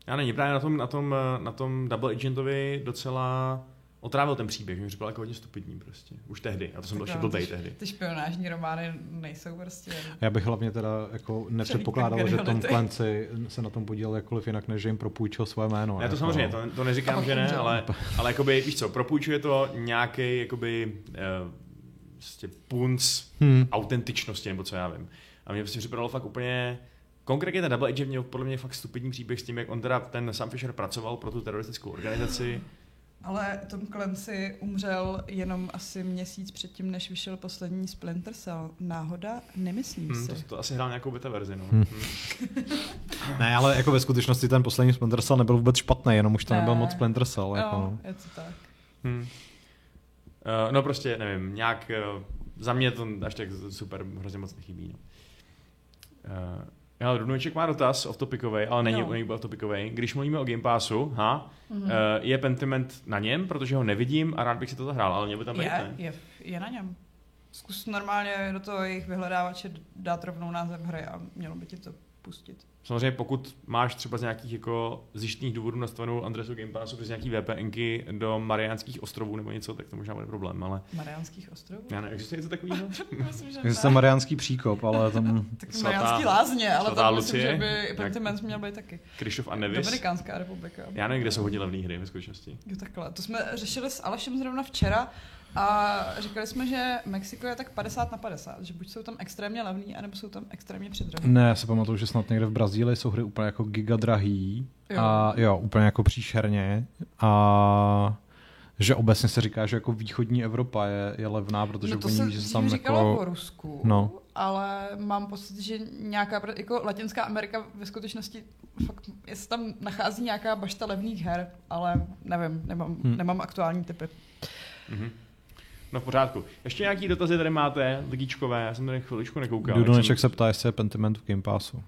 Já není, právě na tom, na tom, na tom Double Agentovi docela otrávil ten příběh, mi připadal jako hodně stupidní prostě. Už tehdy, a to jsem byl ještě blbej tehdy. Ty špionážní romány nejsou prostě. Já bych hlavně teda jako nepředpokládal, že Tom Clancy se na tom podílel jakkoliv jinak, než že jim propůjčil své jméno. Já to jako... samozřejmě, to, to neříkám, že ne, ale, ale jakoby, víš co, propůjčuje to nějaký jakoby uh, prostě punc hmm. autentičnosti, nebo co já vím. A mě prostě připadalo fakt úplně... Konkrétně ten Double Agent měl podle mě fakt stupidní příběh s tím, jak on teda, ten Sam Fisher pracoval pro tu teroristickou organizaci Ale Tom Clancy umřel jenom asi měsíc předtím, než vyšel poslední Splinter Cell. Náhoda? Nemyslím Hmm, si. to, to asi hrál nějakou beta verzi, no. Hmm. Hmm. Ne, ale jako ve skutečnosti ten poslední Splinter Cell nebyl vůbec špatný, jenom už to Ne. nebyl moc Splinter Cell. Jako, no, no. je to tak. Hmm. Uh, no prostě, nevím, nějak uh, za mě to až tak super hrozně moc nechybí. No. Uh, ale Rudnojček má dotaz off-topicový, ale není, No. není off-topicový. Když mluvíme o Game Passu, ha, Mhm. uh, je Pentiment na něm, protože ho nevidím a rád bych si to zahrál, ale mě by tam být, Je, ne? je, je na něm. Zkus normálně do toho jejich vyhledávače dát rovnou název hry a mělo by ti to pustit. Samozřejmě pokud máš třeba z nějakých jako zjištných důvodů nastavenou adresu Game Passu přes nějaký VPNky do Mariánských ostrovů nebo něco, tak to možná bude problém, ale Mariánských ostrovů? já nevím, existuje něco takového? Myslím, že Je to Mariánský příkop, ale tam... Tak Svatá- Mariánský lázně, ale svatá tam myslím, Lucie? že by Jak- Pentiment měl být taky. Krištof a Nevis? Dominikánská republika. Já nevím, kde jsou hodně levné hry ve skutečnosti. Jo, takhle. To jsme řešili s Alešem zrovna včera a říkali jsme, že Mexiko je tak 50 na 50, že buď jsou tam extrémně levný, anebo jsou tam extrémně předražení. Ne, já si pamatuju, že snad někde v Brazílii jsou hry úplně jako gigadrahý. Jo. A jo, úplně jako příšerně. A že obecně se říká, že jako východní Evropa je, je levná, protože no to oni že se tam říkalo o jako... Rusku, No. ale mám pocit, že nějaká, jako Latinská Amerika ve skutečnosti fakt, jestli tam nachází nějaká bašta levných her, ale nevím, nemám, Hmm. nemám aktuální typy. Mhm. No v pořádku. Ještě nějaký dotazy tady máte, lidíčkové, já jsem tady chviličku nekoukal. Dudoneček jak se ptá, jestli je Pentiment v Game Passu.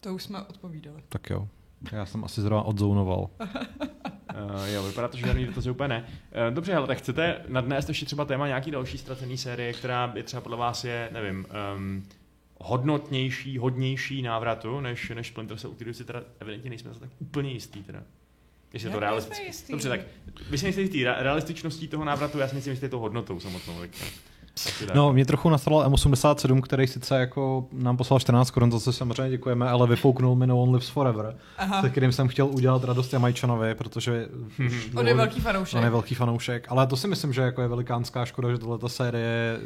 To už jsme odpovídali. Tak jo. Já jsem asi zrovna odzounoval. Uh, jo, vypadá to, že žádný dotazy úplně ne. Uh, dobře, ale tak chcete nadnést ještě třeba téma nějaký další ztracený série, která je třeba podle vás je, nevím, um, hodnotnější, hodnější návratu, než, než Splinter Cell, u kterého si teda evidentně nejsme zase tak úplně jistý teda. Jestli je to realistické. Dobře, tak vy si jistý re- realističností toho návratu, já si myslím, že to hodnotou samotnou. Tak. No, mě trochu nastal M87, který sice jako nám poslal 14 korun, za co samozřejmě děkujeme, ale vyfouknul mi No One Lives Forever, Aha. se kterým jsem chtěl udělat radost Jamajčanovi, protože už Mhm. On je velký fanoušek. On je velký fanoušek, ale to si myslím, že jako je velikánská škoda, že tato série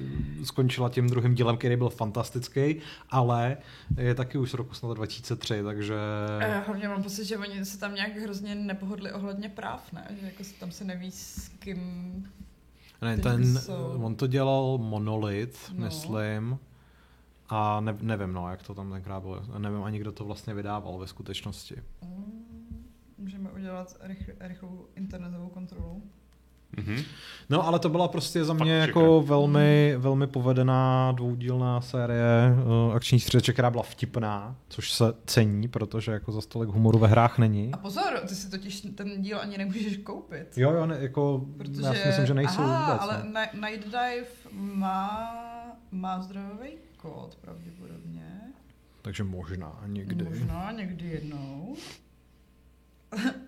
skončila tím druhým dílem, který byl fantastický, ale je taky už z roku snad 2003, takže... Eh, Hlavně mám pocit, že oni se tam nějak hrozně nepohodli ohledně práv, ne? Že jako se tam se neví s kým... Ne, ten, jsou- on to dělal Monolith, No. no. myslím. A ne, nevím, no, jak to tam tenkrát bylo. Nevím ani, kdo to vlastně vydával ve skutečnosti. Mm, Můžeme udělat rychl, rychlou internetovou kontrolu. Mhm. No, ale to byla prostě za Fakt mě všechno. jako velmi, velmi povedená dvoudílná série uh, akční stříleček, která byla vtipná, což se cení, protože jako za stolik humoru ve hrách není. A pozor, ty si totiž ten díl ani nemůžeš koupit. Jo, jo, ne, jako, Protože, já si myslím, že nejsou aha, vůbec. ale. Na- Night Dive má, má zdrojový kód pravděpodobně. Takže možná někdy. Možná někdy jednou.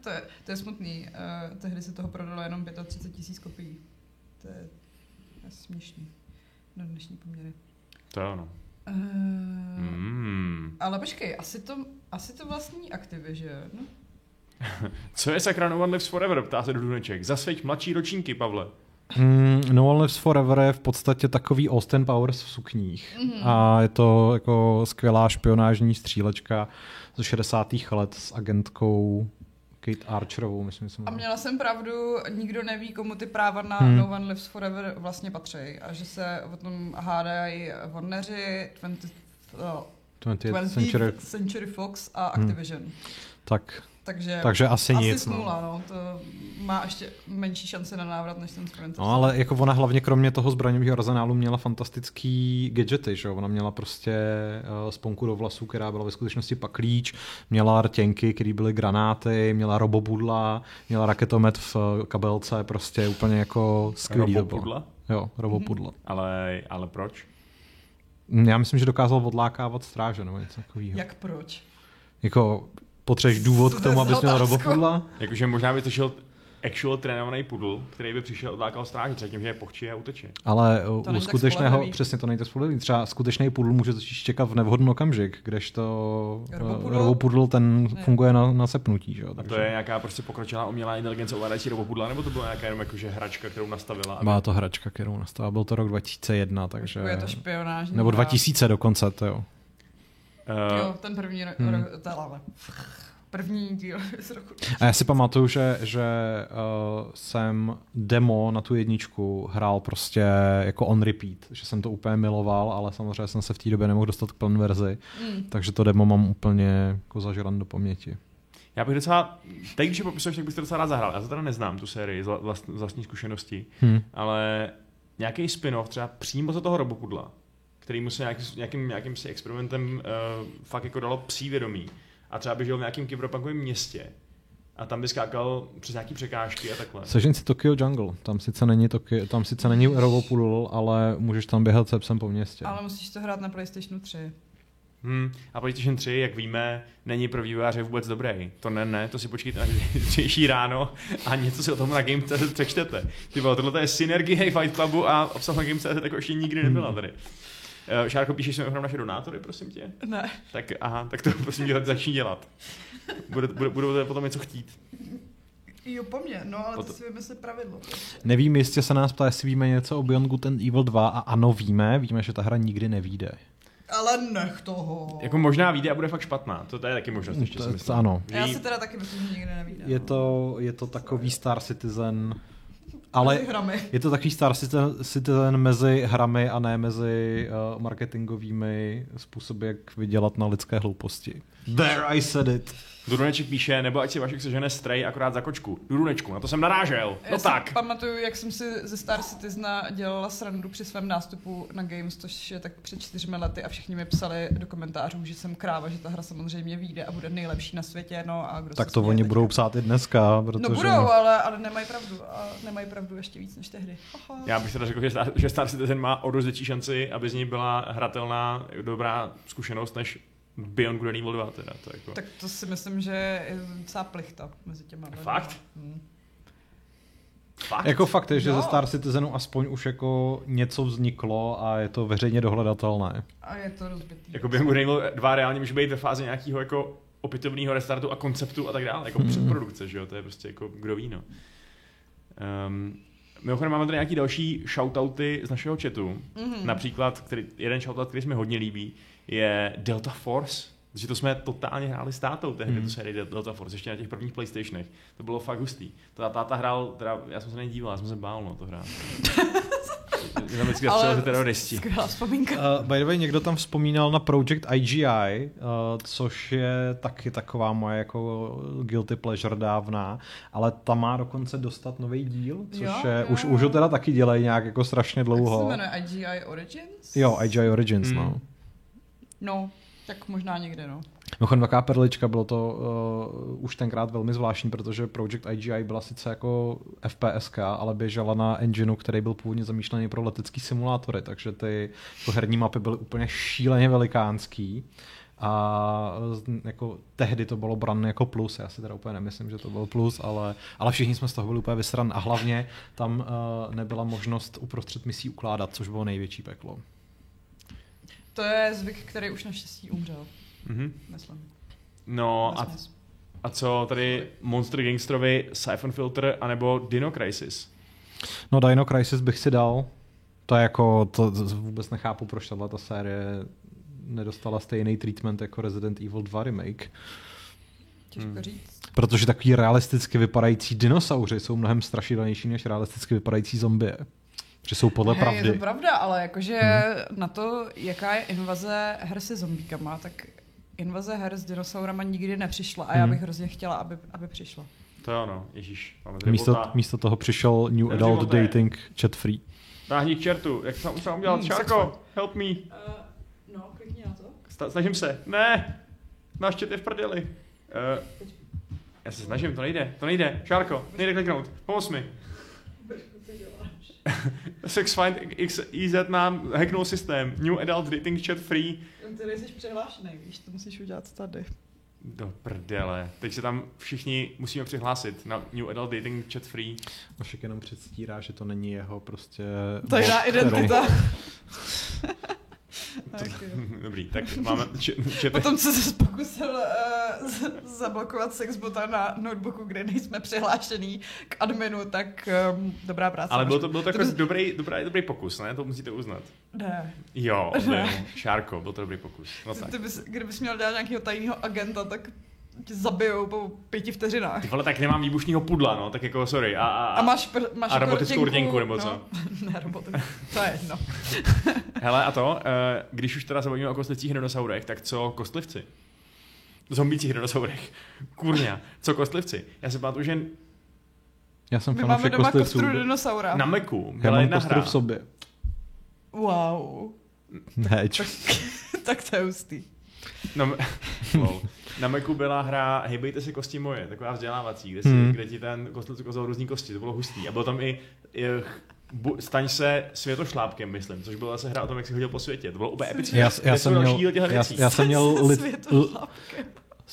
To, je, to je smutný. Uh, tehdy se toho prodalo jenom 35 tisíc kopií. To je, to je směšný. Na dnešní poměry. To je ono. Uh, Mm. Ale počkej, asi to, asi to vlastní Activision. Co je sakra No One Lives Forever, ptá se Duduneček. Zasvěť mladší ročníky, Pavle. Mm, no One Lives Forever je v podstatě takový Austin Powers v sukních. Mhm. A je to jako skvělá špionážní střílečka ze 60. let s agentkou Kate Archerovou, myslím, že se A měla jsem pravdu, nikdo neví, komu ty práva na Hmm. No One Lives Forever vlastně patří. A že se o tom hádají Warneri, 20, oh, 20th 20th Century. Century Fox a Hmm. Activision. Tak, Takže, takže asi, asi nic. smůla, no. To má ještě menší šance na návrat, než ten Splinter. No, ale jako ona hlavně kromě toho zbraňového arzenálu měla fantastický gadgety, že jo? Ona měla prostě uh, sponku do vlasů, která byla ve skutečnosti paklíč, měla rtěnky, které byly granáty, měla robobudla, měla raketomet v uh, kabelce, prostě úplně jako skvělý. Robopudla? Jo, robopudla. Ale, ale proč? Já myslím, že dokázal odlákávat stráže nebo něco takového. Jak proč? Jako potřeš důvod k tomu, abys měl robopudla? Jakože možná by to šel actual trénovaný pudl, který by přišel odlákal stráži, třeba tím, že je pochčí a uteče. Ale u, To u skutečného, spolehlivý. přesně to tak spolehlivý. Třeba skutečný pudl může začít čekat v nevhodný okamžik, kdežto Robopudl? eh, robopudl ten Ne. funguje na, na sepnutí. Že? jo, A Takže to je nějaká prostě pokročilá umělá inteligence ovládající robopudla, nebo to byla nějaká jenom jakože hračka, kterou nastavila? aby- Byla to hračka, kterou nastavila. Byl to rok 2001, takže... Jako je to špionážní. Nebo hra. 2000 dokonce, to jo. Eh, Jo, ten první rok, Hmm. rok to ale první díl z roku. A já si pamatuju, že, že uh, jsem demo na tu jedničku hrál prostě jako on repeat, že jsem to úplně miloval, ale samozřejmě jsem se v té době nemohl dostat k plné verzi, mm. takže to demo mám úplně jako zažran do paměti. Já bych docela, teď když je popisuješ, tak bych to docela rád zahrál. Já to teda neznám, tu sérii z vlast, vlastní zkušenosti, hmm. ale nějaký spin-off třeba přímo za toho Robopudla, který mu se nějaký, nějakým, nějakým si experimentem uh, fakt jako dalo psí vědomí a třeba by žil v nějakém kyberpunkovém městě a tam by skákal přes nějaký překážky a takhle. Sežeň si Tokyo Jungle, tam sice není, Tokyo, tam sice není Robopudl, ale můžeš tam běhat se psem po městě. Ale musíš to hrát na PlayStation 3. Hmm. A PlayStation 3, jak víme, není pro vývojáře vůbec dobrý. To ne, ne, to si počkejte na zítřejší ráno a něco si o tom na Game.cz přečtete. Ty tohle je synergie Fight Clubu a obsah na Game.cz jako ještě nikdy nebyla tady. Uh, Šárko, píšeš mi naše donátory, prosím tě? Ne. Tak aha, tak to prosím tě začni dělat. Bude, bude, budou potom něco chtít. Jo, po mně, no ale to si vymyslet pravidlo. Nevím, jestli se nás ptá, jestli víme něco o Beyond Good and Evil 2 a ano, víme, víme, že ta hra nikdy nevíde. Ale nech toho. Jako možná vyjde a bude fakt špatná. To, to je taky možnost, ještě to, si myslím. Ano. Já si teda taky myslím, že nikdy nevíde. Je to, je to takový Star Citizen ale je to takový Star Citizen mezi hrami a ne mezi uh, marketingovými způsoby, jak vydělat na lidské hlouposti. There I said it. Duruneček píše, nebo ať si Vašek sežene strej akorát za kočku. Durunečku, na to jsem narážel. Já no tak. pamatuju, jak jsem si ze Star Citizena dělala srandu při svém nástupu na Games, což je tak před čtyřmi lety a všichni mi psali do komentářů, že jsem kráva, že ta hra samozřejmě vyjde a bude nejlepší na světě. No a kdo tak to oni teďka. budou psát i dneska. Protože... No budou, ale, ale nemají pravdu. A nemají pravdu ještě víc než tehdy. Aha. Já bych teda řekl, že Star, že Star Citizen má o dost šanci, aby z ní byla hratelná dobrá zkušenost, než Beyond Good and Evil 2 teda. To jako... Tak to si myslím, že je docela plichta mezi těma. Fakt? Hmm. Fakt? Jako fakt je, že jo. ze Star Citizenu aspoň už jako něco vzniklo a je to veřejně dohledatelné. A je to rozbitý. Jako Beyond Good and Evil 2 reálně může být ve fázi nějakého jako opětovného restartu a konceptu a tak dále, jako mm. předprodukce, že jo, to je prostě jako kdo ví, no. Um, Mimochodem máme tady nějaký další shoutouty z našeho chatu. Mm-hmm. Například, který, jeden shoutout, který jsme hodně líbí, je Delta Force. Že to jsme totálně hráli s tátou tehdy, mm. tu sérii Delta Force, ještě na těch prvních PlayStationech. To bylo fakt hustý. To táta hrál, teda, já jsem se nedíval, já jsem se bál, no, to hrát. Jenom vždycky Ale teroristi. Skvělá vzpomínka. Uh, by the way, někdo tam vzpomínal na Project IGI, uh, což je taky taková moje jako guilty pleasure dávná, ale ta má dokonce dostat nový díl, což jo, je, jo. už, už ho teda taky dělají nějak jako strašně dlouho. Jak se jmenuje IGI Origins? Jo, IGI Origins, mm. no. No, tak možná někde, no. Mimochodem taková perlička, bylo to uh, už tenkrát velmi zvláštní, protože Project IGI byla sice jako FPSK, ale běžela na engineu, který byl původně zamýšlený pro letecký simulátory, takže ty jako herní mapy byly úplně šíleně velikánský. A jako tehdy to bylo brané jako plus, já si teda úplně nemyslím, že to byl plus, ale, ale všichni jsme z toho byli úplně vysran a hlavně tam uh, nebyla možnost uprostřed misí ukládat, což bylo největší peklo. To je zvyk, který už naštěstí umřel. Mm-hmm. Myslím. No a, a co tady Monster Gangstrovi, Siphon Filter anebo Dino Crisis? No Dino Crisis bych si dal. To je jako, to vůbec nechápu, proč tahle ta série nedostala stejný treatment jako Resident Evil 2 remake. Těžko hmm. říct. Protože takový realisticky vypadající dinosauři jsou mnohem strašidelnější než realisticky vypadající zombie. Že jsou podle hey, pravdy. Je to pravda, ale jakože hmm. na to, jaká je invaze her se zombíkama, tak invaze her s dinosaurama nikdy nepřišla a hmm. já bych hrozně chtěla, aby, aby přišla. To je ono, ježíš. Místo, místo toho přišel New Nevři Adult boté. Dating Chat Free. Táhni k čertu, jak jsem už udělat? Hmm, Šárko, help me. Uh, no, klikni na to. Snažím se. Ne! Náš chat je v prdeli. Uh, já se snažím, to nejde, to nejde. Šárko, nejde kliknout. Pomoz mi. Sexfind XIZ nám hacknul systém. New Adult Dating Chat Free. Ty nejsi přihlášený, víš, to musíš udělat tady. Do prdele. Teď se tam všichni musíme přihlásit na New Adult Dating Chat Free. Však jenom předstírá, že to není jeho prostě... Tajná identita. Dobrý, tak máme... Č- čete... Potom, co se pokusil uh, z- zablokovat sexbota na notebooku, kde nejsme přihlášený k adminu, tak um, dobrá práce. Ale byl to, byl to takový bys... dobrý, dobrý, dobrý pokus, ne? To musíte uznat. Ne. Jo, ne. Šárko, byl to dobrý pokus. No tak. Ty bys, kdybys měl dělat nějakého tajného agenta, tak tě zabijou po pěti vteřinách. Ty vole, tak nemám výbušního pudla, no, tak jako sorry. A, a, A máš, pr- máš a jako robotickou rtěnku, nebo co? No. ne, robotickou. To je jedno. Hele, a to, eh, když už teda se bavíme o kostlivcích dinosaurech, tak co kostlivci? Zombících dinosaurech. Kurňa, co kostlivci? Já si pamatuju, že Já jsem My máme doma kostlivců. kostru dinosaura. na Meku Já byla mám jedna kostru hra. v sobě. Wow. Ne, čo. tak to je hustý. Na, lol. na Meku byla hra Hejbejte si kosti moje, taková vzdělávací, kde, si, Hmm. kde ti ten kostlivec ukazoval různý kosti, to bylo hustý. A bylo tam i, i bu, staň se světošlápkem, myslím, což byla zase hra o tom, jak si chodil po světě. To bylo úplně epické. Já, já, jsem další měl, já, věcí. já jsem měl lid,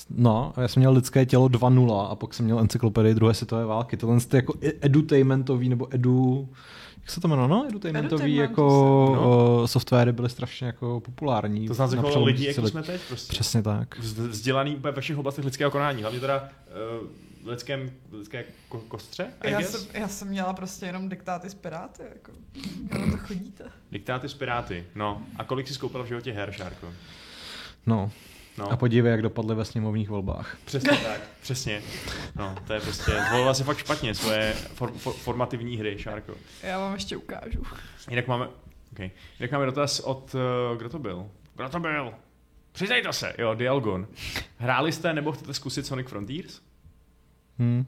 no, já jsem měl lidské tělo 2.0 a pak jsem měl encyklopedii druhé světové války. Tohle je jako e- edutainmentový nebo edu, jak se to jmenuje, no, edutainmentový Edutainment, jako no. softwary byly strašně jako populární. To znamená, na že lidi, jako jsme teď, prostě. Přesně tak. Vz- Vzdělaný úplně ve všech oblastech lidského konání, hlavně teda uh, v lidském, lidské ko- kostře, Já jsem, já jsem měla prostě jenom diktáty z Piráty, jako. To chodíte? Diktáty z Piráty, no. A kolik jsi skoupil v životě her, Šárko? No. No. A podívej, jak dopadly ve sněmovních volbách. Přesně tak, přesně. No, to je prostě, zvolila si fakt špatně svoje for, for, formativní hry, Šárko. Já vám ještě ukážu. Jinak máme, okay. Jinak máme dotaz od, uh, kdo to byl? Kdo to byl? Přiznejte se, jo, Dialgon. Hráli jste nebo chcete zkusit Sonic Frontiers? Hm.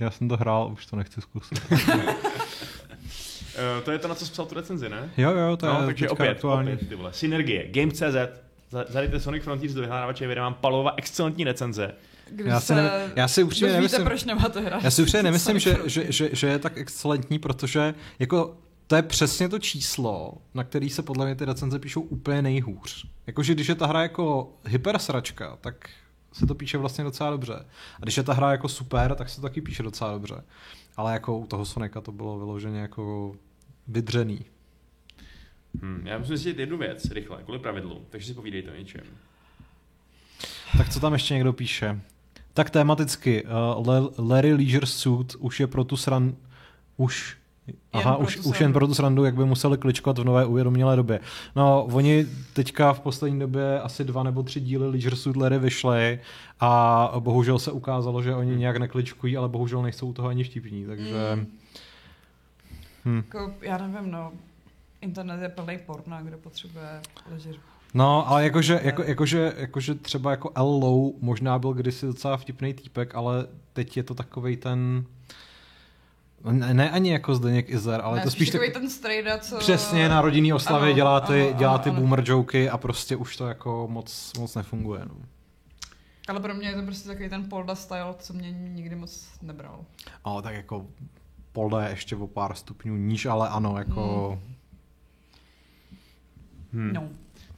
Já jsem to hrál, už to nechci zkusit. Uh, to je to, na co jsi psal tu recenzi, ne? Jo, jo, to no, je takže opět, aktuální. opět, ty vole. Synergie, Games.cz, za- zadejte Sonic Frontiers do vyhledávače, vyjde vám palová excelentní recenze. Když Já si, se ne, já si upřímně nemyslím, proč nemáte hrát. já si upřímně nemyslím že, že, že, že, je tak excelentní, protože jako to je přesně to číslo, na který se podle mě ty recenze píšou úplně nejhůř. Jakože když je ta hra jako hypersračka, tak se to píše vlastně docela dobře. A když je ta hra jako super, tak se to taky píše docela dobře. Ale jako u toho Sonika to bylo vyloženě jako vydřený. Hm, já musím zjistit jednu věc, rychle, kvůli pravidlu, takže si povídejte o něčem. Tak co tam ještě někdo píše? Tak tematicky, uh, Le- Larry Leisure Suit už je pro tu sran... Už Aha, už, už jen srandu. pro tu srandu, jak by museli kličkovat v nové uvědomělé době. No, oni teďka v poslední době asi dva nebo tři díly Leisure Suit Larry vyšly a bohužel se ukázalo, že oni nějak nekličkují, ale bohužel nejsou u toho ani vtipní, takže... Mm. Hm. Jako, já nevím, no. Internet je plný porna, kdo potřebuje ležer. No, ale jakože, jako, jakože, jakože třeba jako L. Low možná byl kdysi docela vtipný týpek, ale teď je to takovej ten... Ne, ne ani jako Zdeněk Izer, ale ne, to spíš takový tak... ten strejda, co... Přesně na rodinný oslavě Ano, dělá ty, ano, dělá ano, ty ano. boomer joky a prostě už to jako moc, moc nefunguje. No. Ale pro mě je to prostě takový ten Polda style, co mě nikdy moc nebral. Ale tak jako Polda je ještě o pár stupňů níž, ale ano, jako... Hm. No.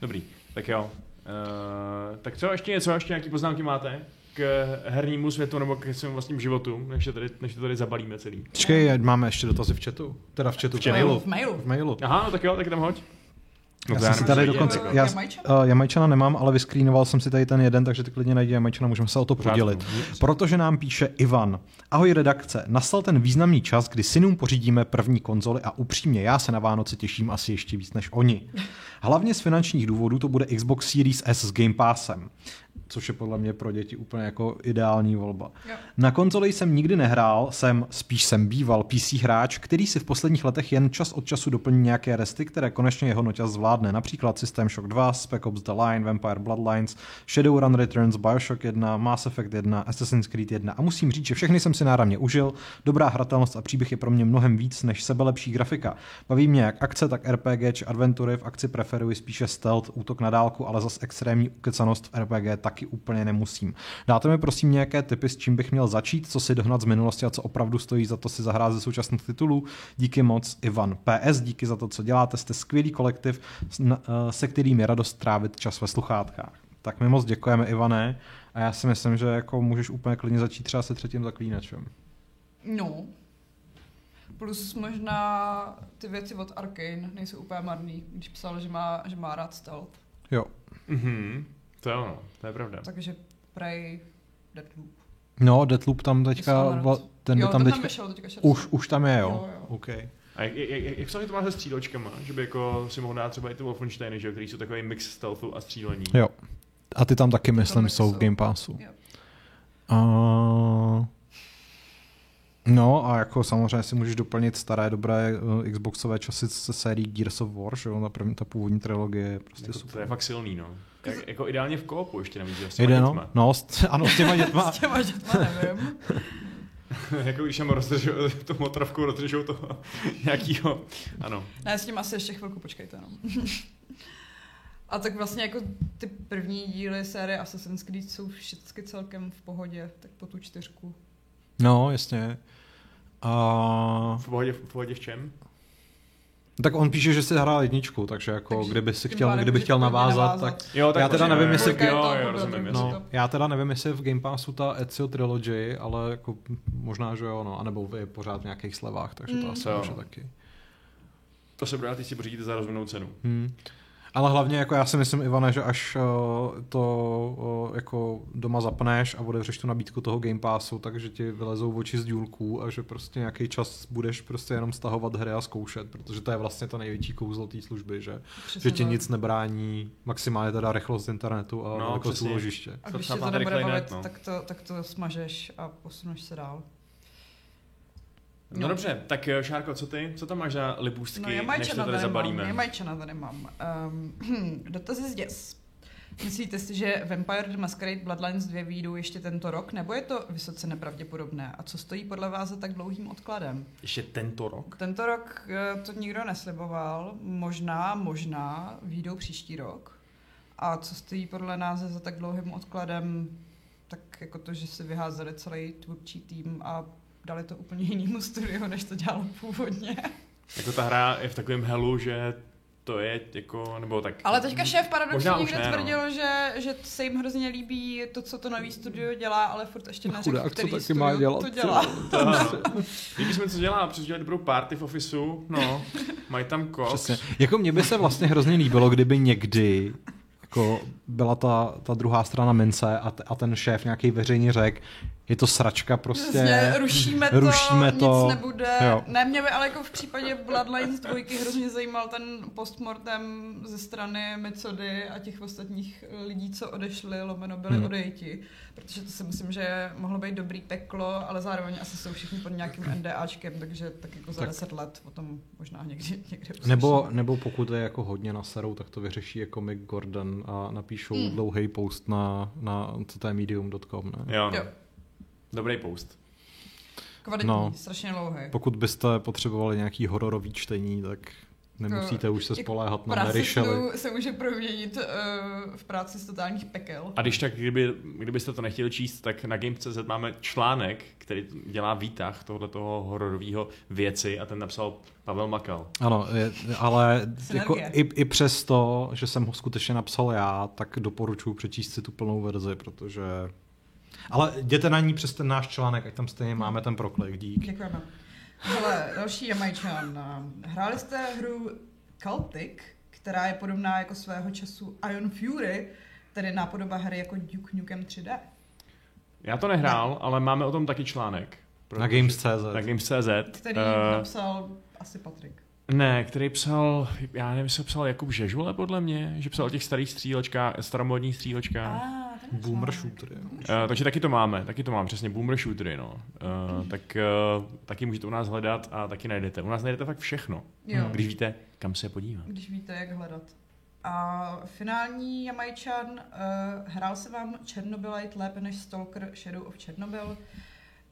Dobrý, tak jo. Uh, tak co ještě něco, ještě nějaký poznámky máte k hernímu světu nebo k svým vlastním životu, než to tady, než to tady zabalíme celý? Počkej, máme ještě dotazy v chatu. Teda v chatu, v, chatu. mailu. V mailu. V mailu. Aha, no tak jo, tak tam hoď. No Já jsem si nemůžu tady dokonce, já, uh, Jamajčana nemám, ale vyskrýnoval jsem si tady ten jeden, takže ty klidně najdi Jamajčana, můžeme se o to podělit. Protože nám píše Ivan. Ahoj redakce, nastal ten významný čas, kdy synům pořídíme první konzoli a upřímně já se na Vánoce těším asi ještě víc než oni. Hlavně z finančních důvodů to bude Xbox Series S s Game Passem což je podle mě pro děti úplně jako ideální volba. Jo. Na konzoli jsem nikdy nehrál, jsem spíš jsem býval PC hráč, který si v posledních letech jen čas od času doplní nějaké resty, které konečně jeho noťaz zvládne, například System Shock 2, Spec Ops The Line, Vampire Bloodlines, Shadowrun Returns, Bioshock 1, Mass Effect 1, Assassin's Creed 1 a musím říct, že všechny jsem si náramně užil, dobrá hratelnost a příběh je pro mě mnohem víc než sebelepší grafika. Baví mě jak akce, tak RPG či adventury, v akci preferuji spíše stealth, útok na dálku, ale zas extrémní ukecanost v RPG taky úplně nemusím. Dáte mi prosím nějaké tipy, s čím bych měl začít, co si dohnat z minulosti a co opravdu stojí za to si zahrát ze současných titulů. Díky moc, Ivan. PS, díky za to, co děláte, jste skvělý kolektiv, eh, se kterým je radost trávit čas ve sluchátkách. Tak my moc děkujeme, Ivane, a já si myslím, že jako můžeš úplně klidně začít třeba se třetím zaklínačem. No. Plus možná ty věci od Arkane nejsou úplně marný, když psal, že má, že má rád stealth. Jo. Mhm, to je ono, to je pravda. Takže prej Deathloop. No, Deathloop tam teďka, ten jo, je tam teďka, tam vyšel teďka šel. už, už tam je, jo. Jo, jo. OK. A jak, jak, jak, jak se to má se stříločkama? Že by jako si mohl dát třeba i ty Wolfensteiny, že jo, který jsou takový mix stealthu a střílení. Jo. A ty tam taky, myslím, taky jsou v. Game Passu. Jo. Uh, no a jako samozřejmě si můžeš doplnit staré dobré uh, Xboxové časy se sérií Gears of War, že jo, ta, první, ta původní trilogie je prostě Jako, super. to je fakt silný, no. Jak, jako ideálně v koopu ještě navíc, že s těma Jde, dětma. no, no, s, ano, s těma dětma. S těma dětma nevím. jako když tam rozdržou, tu motrovku rozdržou toho nějakýho, ano. Ne, s tím asi ještě chvilku počkejte, no. A tak vlastně jako ty první díly série Assassin's Creed jsou všechny celkem v pohodě, tak po tu čtyřku. No, jasně. A V pohodě, v pohodě v čem? tak on píše, že si hrál jedničku, takže jako Takže kdyby si chtěl, pádem kdyby může chtěl navázat, tak Jo, Já teda nevím, jestli- jo, jo, to jo, rozumím. No, já teda nevím, jestli je v Game Passu ta Ezio Trilogy, ale jako možná, že jo, no, anebo je pořád v nějakých slevách, takže to Mm. asi jo. může taky. To se bude, ty si pořídíte za rozumnou cenu. Hmm. Ale hlavně jako já si myslím, Ivane, že až uh, to uh, jako doma zapneš a otevřeš tu nabídku toho Game Passu, takže ti vylezou oči z důlků a že prostě nějaký čas budeš prostě jenom stahovat hry a zkoušet, protože to je vlastně to největší kouzlo té služby, že, Přesně že ti tak. nic nebrání, maximálně teda rychlost internetu a No, no, velikost úložiště. A To když to nebude bavit, no. tak, to, tak to smažeš a posuneš se dál. No, No. dobře, tak eh, Šárko, co ty? Co tam máš za libůstky, No, než to tady tady zabalíme? mám. Jamajčana tady mám. Um, dotazy z děs. Myslíte si, že Vampire the Masquerade Bloodlines 2 výjdou ještě tento rok, nebo je to vysoce nepravděpodobné? A co stojí podle vás za tak dlouhým odkladem? Ještě tento rok? Tento rok eh, to nikdo nesliboval, možná, možná výjdou příští rok. A co stojí podle nás za tak dlouhým odkladem, tak jako to, že si vyházeli celý tvůrčí tým a dali to úplně jinému studiu, než to dělalo původně. Jako ta hra je v takovém helu, že to je jako, nebo tak... Ale teďka šéf paradoxně někde ne, no. tvrdil, že, že se jim hrozně líbí to, co to nový studio dělá, ale furt ještě neřekl, Chudák, co který taky studio má dělat, to dělá. To, Líbí se mi, co dělá, přes dělat dobrou party v ofisu, no, mají tam koks. Přesně. Jako mně by se vlastně hrozně líbilo, kdyby někdy jako byla ta, ta druhá strana mince a, t- a ten šéf nějaký veřejně řekl, je to sračka prostě. Přesně, rušíme to, rušíme to, nic nebude. jo. Ne, mě by ale jako v případě Bloodlines 2 hrozně zajímal ten postmortem ze strany Mecody a těch ostatních lidí, co odešli, lomeno byli Hmm. odejti. Protože to si myslím, že mohlo být dobrý peklo, ale zároveň asi jsou všichni pod nějakým NDAčkem, takže tak jako za Tak. 10 let o tom možná někdy, někdy Nebo, nebo pokud je jako hodně na serou, tak to vyřeší jako Mick Gordon a napíšou Hmm. mm. dlouhý post na, na co to je medium.com. Ne? Jo, no. Jo. Dobrý post. Kvalitní, No. strašně dlouhý. Pokud byste potřebovali nějaký hororový čtení, tak nemusíte už se spoléhat na Mary Shelley. se může proměnit uh, v práci z totálních pekel. A když tak, kdyby, kdybyste to nechtěli číst, tak na Game.cz máme článek, který dělá výtah tohoto hororového věci a ten napsal Pavel Makal. Ano, je, ale jako i, i přes to, že jsem ho skutečně napsal já, tak doporučuji přečíst si tu plnou verzi, protože... Ale jděte na ní přes ten náš článek, ať tam stejně máme ten proklik, dík. Děkujeme. Hele, další Jamajčan. Hráli jste hru Celtic, která je podobná jako svého času Iron Fury, tedy nápodoba hry jako Duke Nukem 3D. Já to nehrál, ale máme o tom taky článek. Na Games.cz. Na Games.cz. Který Eh, napsal asi Patrik. Ne, který psal, já nevím, jestli psal Jakub Žežule, podle mě, že psal o těch starých střílečkách, staromodních střílečkách. Ah, Boomer článek. shooter. jo. Uh, takže taky to máme, taky to mám, přesně, boomer shootery, no. Uh, tak uh, taky můžete u nás hledat a taky najdete. U nás najdete fakt všechno, Jo, když víte, kam se podívat. když víte, jak hledat. A finální Jamajčan, uh, hrál se vám Chernobylite lépe než Stalker Shadow of Chernobyl?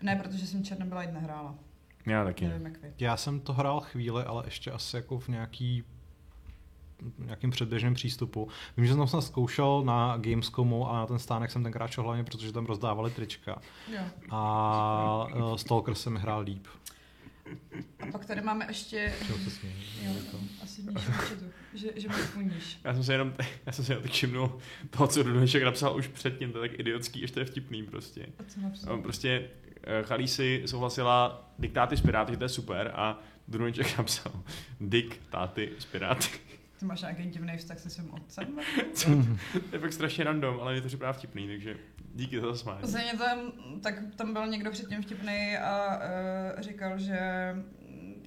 Ne, protože jsem Chernobylite nehrála. Já taky. ne. Nevím, jak vy. Já jsem to hrál chvíli, ale ještě asi jako v nějaký nějakým předběžném přístupu. Vím, že jsem to zkoušel na Gamescomu a na ten stánek jsem tenkrát šel hlavně, protože tam rozdávali trička. Jo. A uh, Stalker jsem hrál líp. A pak tady máme ještě... Čeho se smějí? Jo, asi na chatu, že, že moc. Já jsem se jenom, já jsem se jenom tak všimnul toho, co Dudoneček napsal už předtím, to je tak idiotský, ještě je vtipný prostě. A co napsal? No, prostě eh, Chalísi souhlasila diktáty z Piráty, že to je super a Dudoneček napsal diktáty z Piráty. Ty máš nějaký divný vztah se svým otcem? to je fakt strašně random, ale mě to připadá vtipný, takže díky za zasmání. Zřejmě tam, tak tam byl někdo předtím vtipný a uh, říkal, že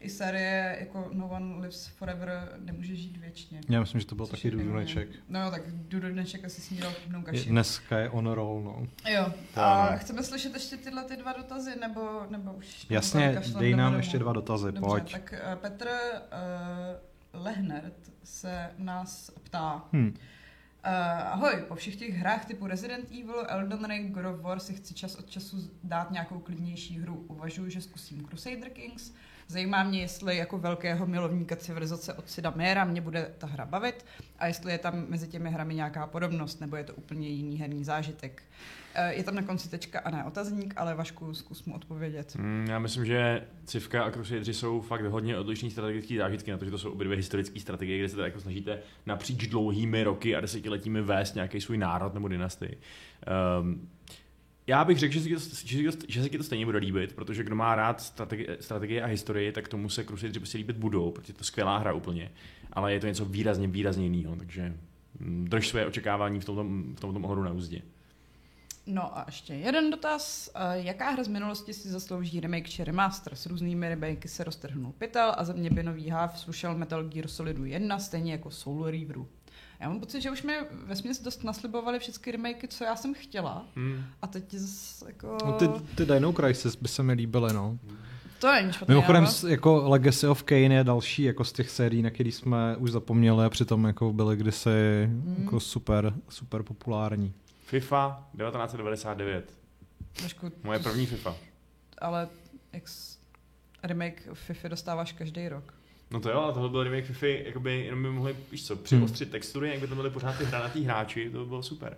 i série jako No One Lives Forever nemůže žít věčně. Já myslím, že to byl Což taky je pěkný. Duduneček. No tak Duduneček asi snídal Je- kaši. Dneska je on roll, no. Jo. To A chceme slyšet ještě tyhle ty dva dotazy, nebo, nebo už... Jasně, kašlem, dej nám domů? ještě dva dotazy, Dobře, pojď. tak uh, Petr uh, Lehnert se nás ptá. Hm. Uh, ahoj, po všech těch hrách typu Resident Evil, Elden Ring, God of War si chci čas od času dát nějakou klidnější hru. Uvažuji, že zkusím Crusader Kings. Zajímá mě, jestli jako velkého milovníka civilizace od Sida Mera mě bude ta hra bavit a jestli je tam mezi těmi hrami nějaká podobnost, nebo je to úplně jiný herní zážitek. Eh, Je tam na konci tečka a ne otazník, ale Vašku, zkus mu odpovědět. Mm, Já myslím, že Civka a Crusaderi jsou fakt hodně odlišný strategické zážitky, na to, jsou obě dvě historické strategie, kde se teda jako snažíte napříč dlouhými roky a desetiletími vést nějaký svůj národ nebo dynastii. Um, já bych řekl, že se, že, že ti to stejně bude líbit, protože kdo má rád strategie, strategie a historii, tak tomu se Crusaderi prostě líbit budou, protože je to skvělá hra úplně. Ale je to něco výrazně, výrazně jiného, takže mm, drž své očekávání v tomto, v tomto ohledu na úzdě. No a ještě jeden dotaz. Eh, Jaká hra z minulosti si zaslouží remake či remaster? S různými remakey se roztrhnul pytel a za mě by nový háv slušel Metal Gear Solidu 1, stejně jako Soul Reaveru. Já mám pocit, že už mi ve směs dost naslibovali všechny remakey, co já jsem chtěla. Hmm. A teď zase jako... No, ty, ty Dino Crisis by se mi líbily, no. To není špatný Mimochodem, s- jako Legacy of Kane je další jako z těch sérií, na který jsme už zapomněli a přitom jako byly kdysi Hmm. jako super, super populární. FIFA 1999. Vašku, Moje první FIFA. ale ex remake FIFA dostáváš každý rok. No to jo, ale tohle byl remake FIFA, jakoby jenom by mohli, víš co, přiostřit textury, jak by to byly pořád ty hranatý hráči, to by bylo super.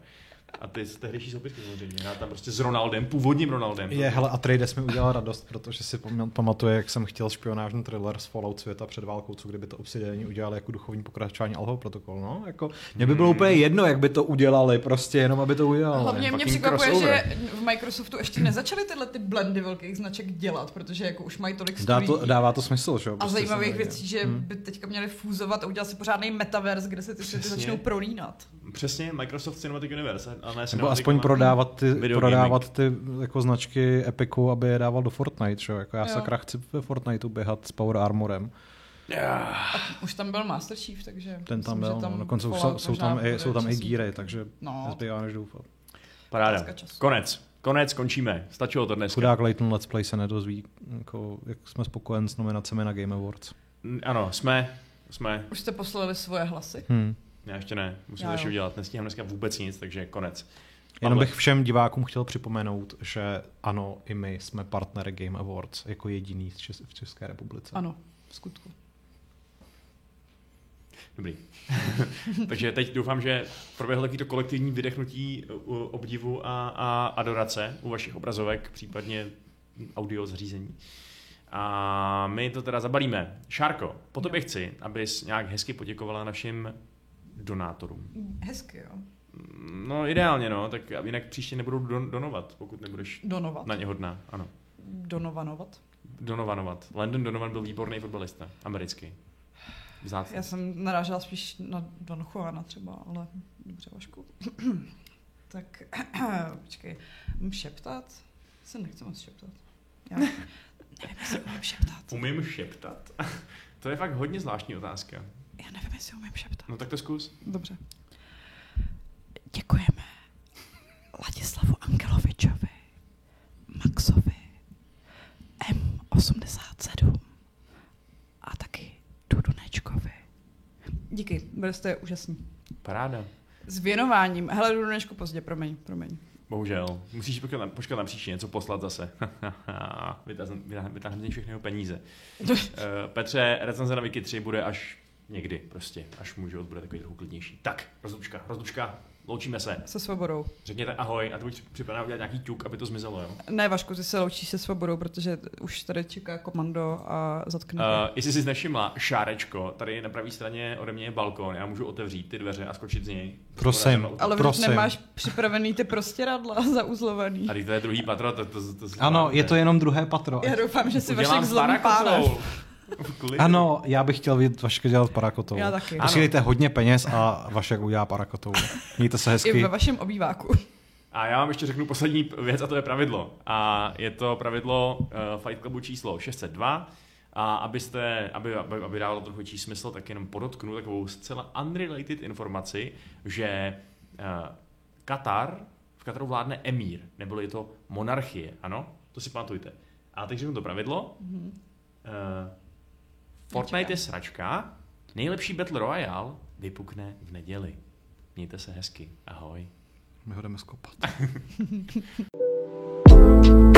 A ty z tehdejší soupisky samozřejmě, já tam prostě s Ronaldem, původním Ronaldem. Je, hele, Atreides mi udělal radost, protože si pam- pamatuje, jak jsem chtěl špionážní thriller z Fallout světa před válkou, co kdyby to Obsidiani udělali jako duchovní pokračování Alho protokol, no, jako, mě by bylo Hmm. úplně jedno, jak by to udělali, prostě jenom, aby to udělali. Hlavně mě překvapuje, crossover. že v Microsoftu ještě nezačali tyhle ty blendy velkých značek dělat, protože jako už mají tolik Dá to, dává to smysl, že jo? a prostě zajímavých samozřejmě. věcí, že Hmm. by teďka měli fúzovat a udělat si pořádný metaverse, kde se ty světy začnou prolínat. Přesně, Microsoft Cinematic Universe, a ne Nebo aspoň prodávat ty, prodávat ty jako značky Epiku, aby je dával do Fortnite, že? jo? Jako já Jo. sakra chci ve Fortniteu běhat s Power Armorem. Yeah. Už tam byl Master Chief, takže Ten tam myslím, byl, že no. dokonce jsou, jsou tam, i, jsou tam i gíry, takže No. nezbývá než doufat. Paráda. Konec. Konec, končíme. Stačilo to dneska. Chudák Leighton Let's Play se nedozví, jako, jak jsme spokojen s nominacemi na Game Awards. Ano, jsme, jsme. Už jste poslali svoje hlasy? Hmm. Já ještě ne, musím to ještě udělat. Nestíhám dneska vůbec nic, takže konec. Jenom bych všem divákům chtěl připomenout, že ano, i my jsme partnery Game Awards jako jediný v České republice. Ano, v skutku. Dobrý. Takže teď doufám, že proběhlo takový to kolektivní vydechnutí obdivu a, a adorace u vašich obrazovek, případně audio zařízení. A my to teda zabalíme. Šárko, po tobě chci, abys nějak hezky poděkovala našim donátorům. Hezky, jo. No ideálně, no, tak jinak příště nebudu don- donovat, pokud nebudeš Donovat. na ně hodná. Ano. Donovanovat. Donovanovat. Landon Donovan byl výborný fotbalista, americký. Vzácný. Já jsem narážela spíš na Don Juana třeba, ale dobře, Vašku. tak, počkej, mám šeptat? Se nechci moc šeptat. Já nevím, jestli umím šeptat. Umím šeptat? to je fakt hodně zvláštní otázka. Já nevím, jestli umím šeptat. No tak to zkus. Dobře. Děkujeme Ladislavu Angelovičovi, Maxovi, M87 a taky Dudunečkovi. Díky, byli jste úžasní. Paráda. S věnováním. Hele, Dudunečku, pozdě, promiň, promiň. Bohužel. Musíš počkat na, počkat na příště něco poslat zase. Vytáhneme všechny jeho peníze. Uh, Petře, recenze na Wiki 3 bude až někdy prostě, až můj život bude takový trochu klidnější. Tak, rozlučka, rozlučka, loučíme se. Se svobodou. Řekněte ahoj a ty buď připravená udělat nějaký ťuk, aby to zmizelo, jo? Ne, Vašku, ty se loučíš se svobodou, protože už tady čeká komando a zatkne. Uh, jestli jsi nevšimla, šárečko, tady na pravé straně ode mě je balkon, já můžu otevřít ty dveře a skočit z něj. Prosím. ale prosím. nemáš připravený ty prostěradla zauzlovaný. A teď to je druhý patro, to, to, to, to Ano, je to jenom druhé patro. Já doufám, že si Vašek zlomí parakotou. Ano, já bych chtěl vidět Vaška dělat parakotou. Já taky. Posílejte hodně peněz a Vašek udělá parakotou. Mějte se I hezky. ve vašem obýváku. A já vám ještě řeknu poslední věc a to je pravidlo. A je to pravidlo uh, Fight Clubu číslo 602 A abyste, aby, aby, aby dávalo trochu větší smysl, tak jenom podotknu takovou zcela unrelated informaci, že uh, Katar, v Kataru vládne emír, nebo je to monarchie, ano? To si pamatujte. A teď řeknu to pravidlo. Mm-hmm. Uh, Fortnite je sračka, nejlepší Battle Royale vypukne v neděli. Mějte se hezky, ahoj. My ho jdeme skopat.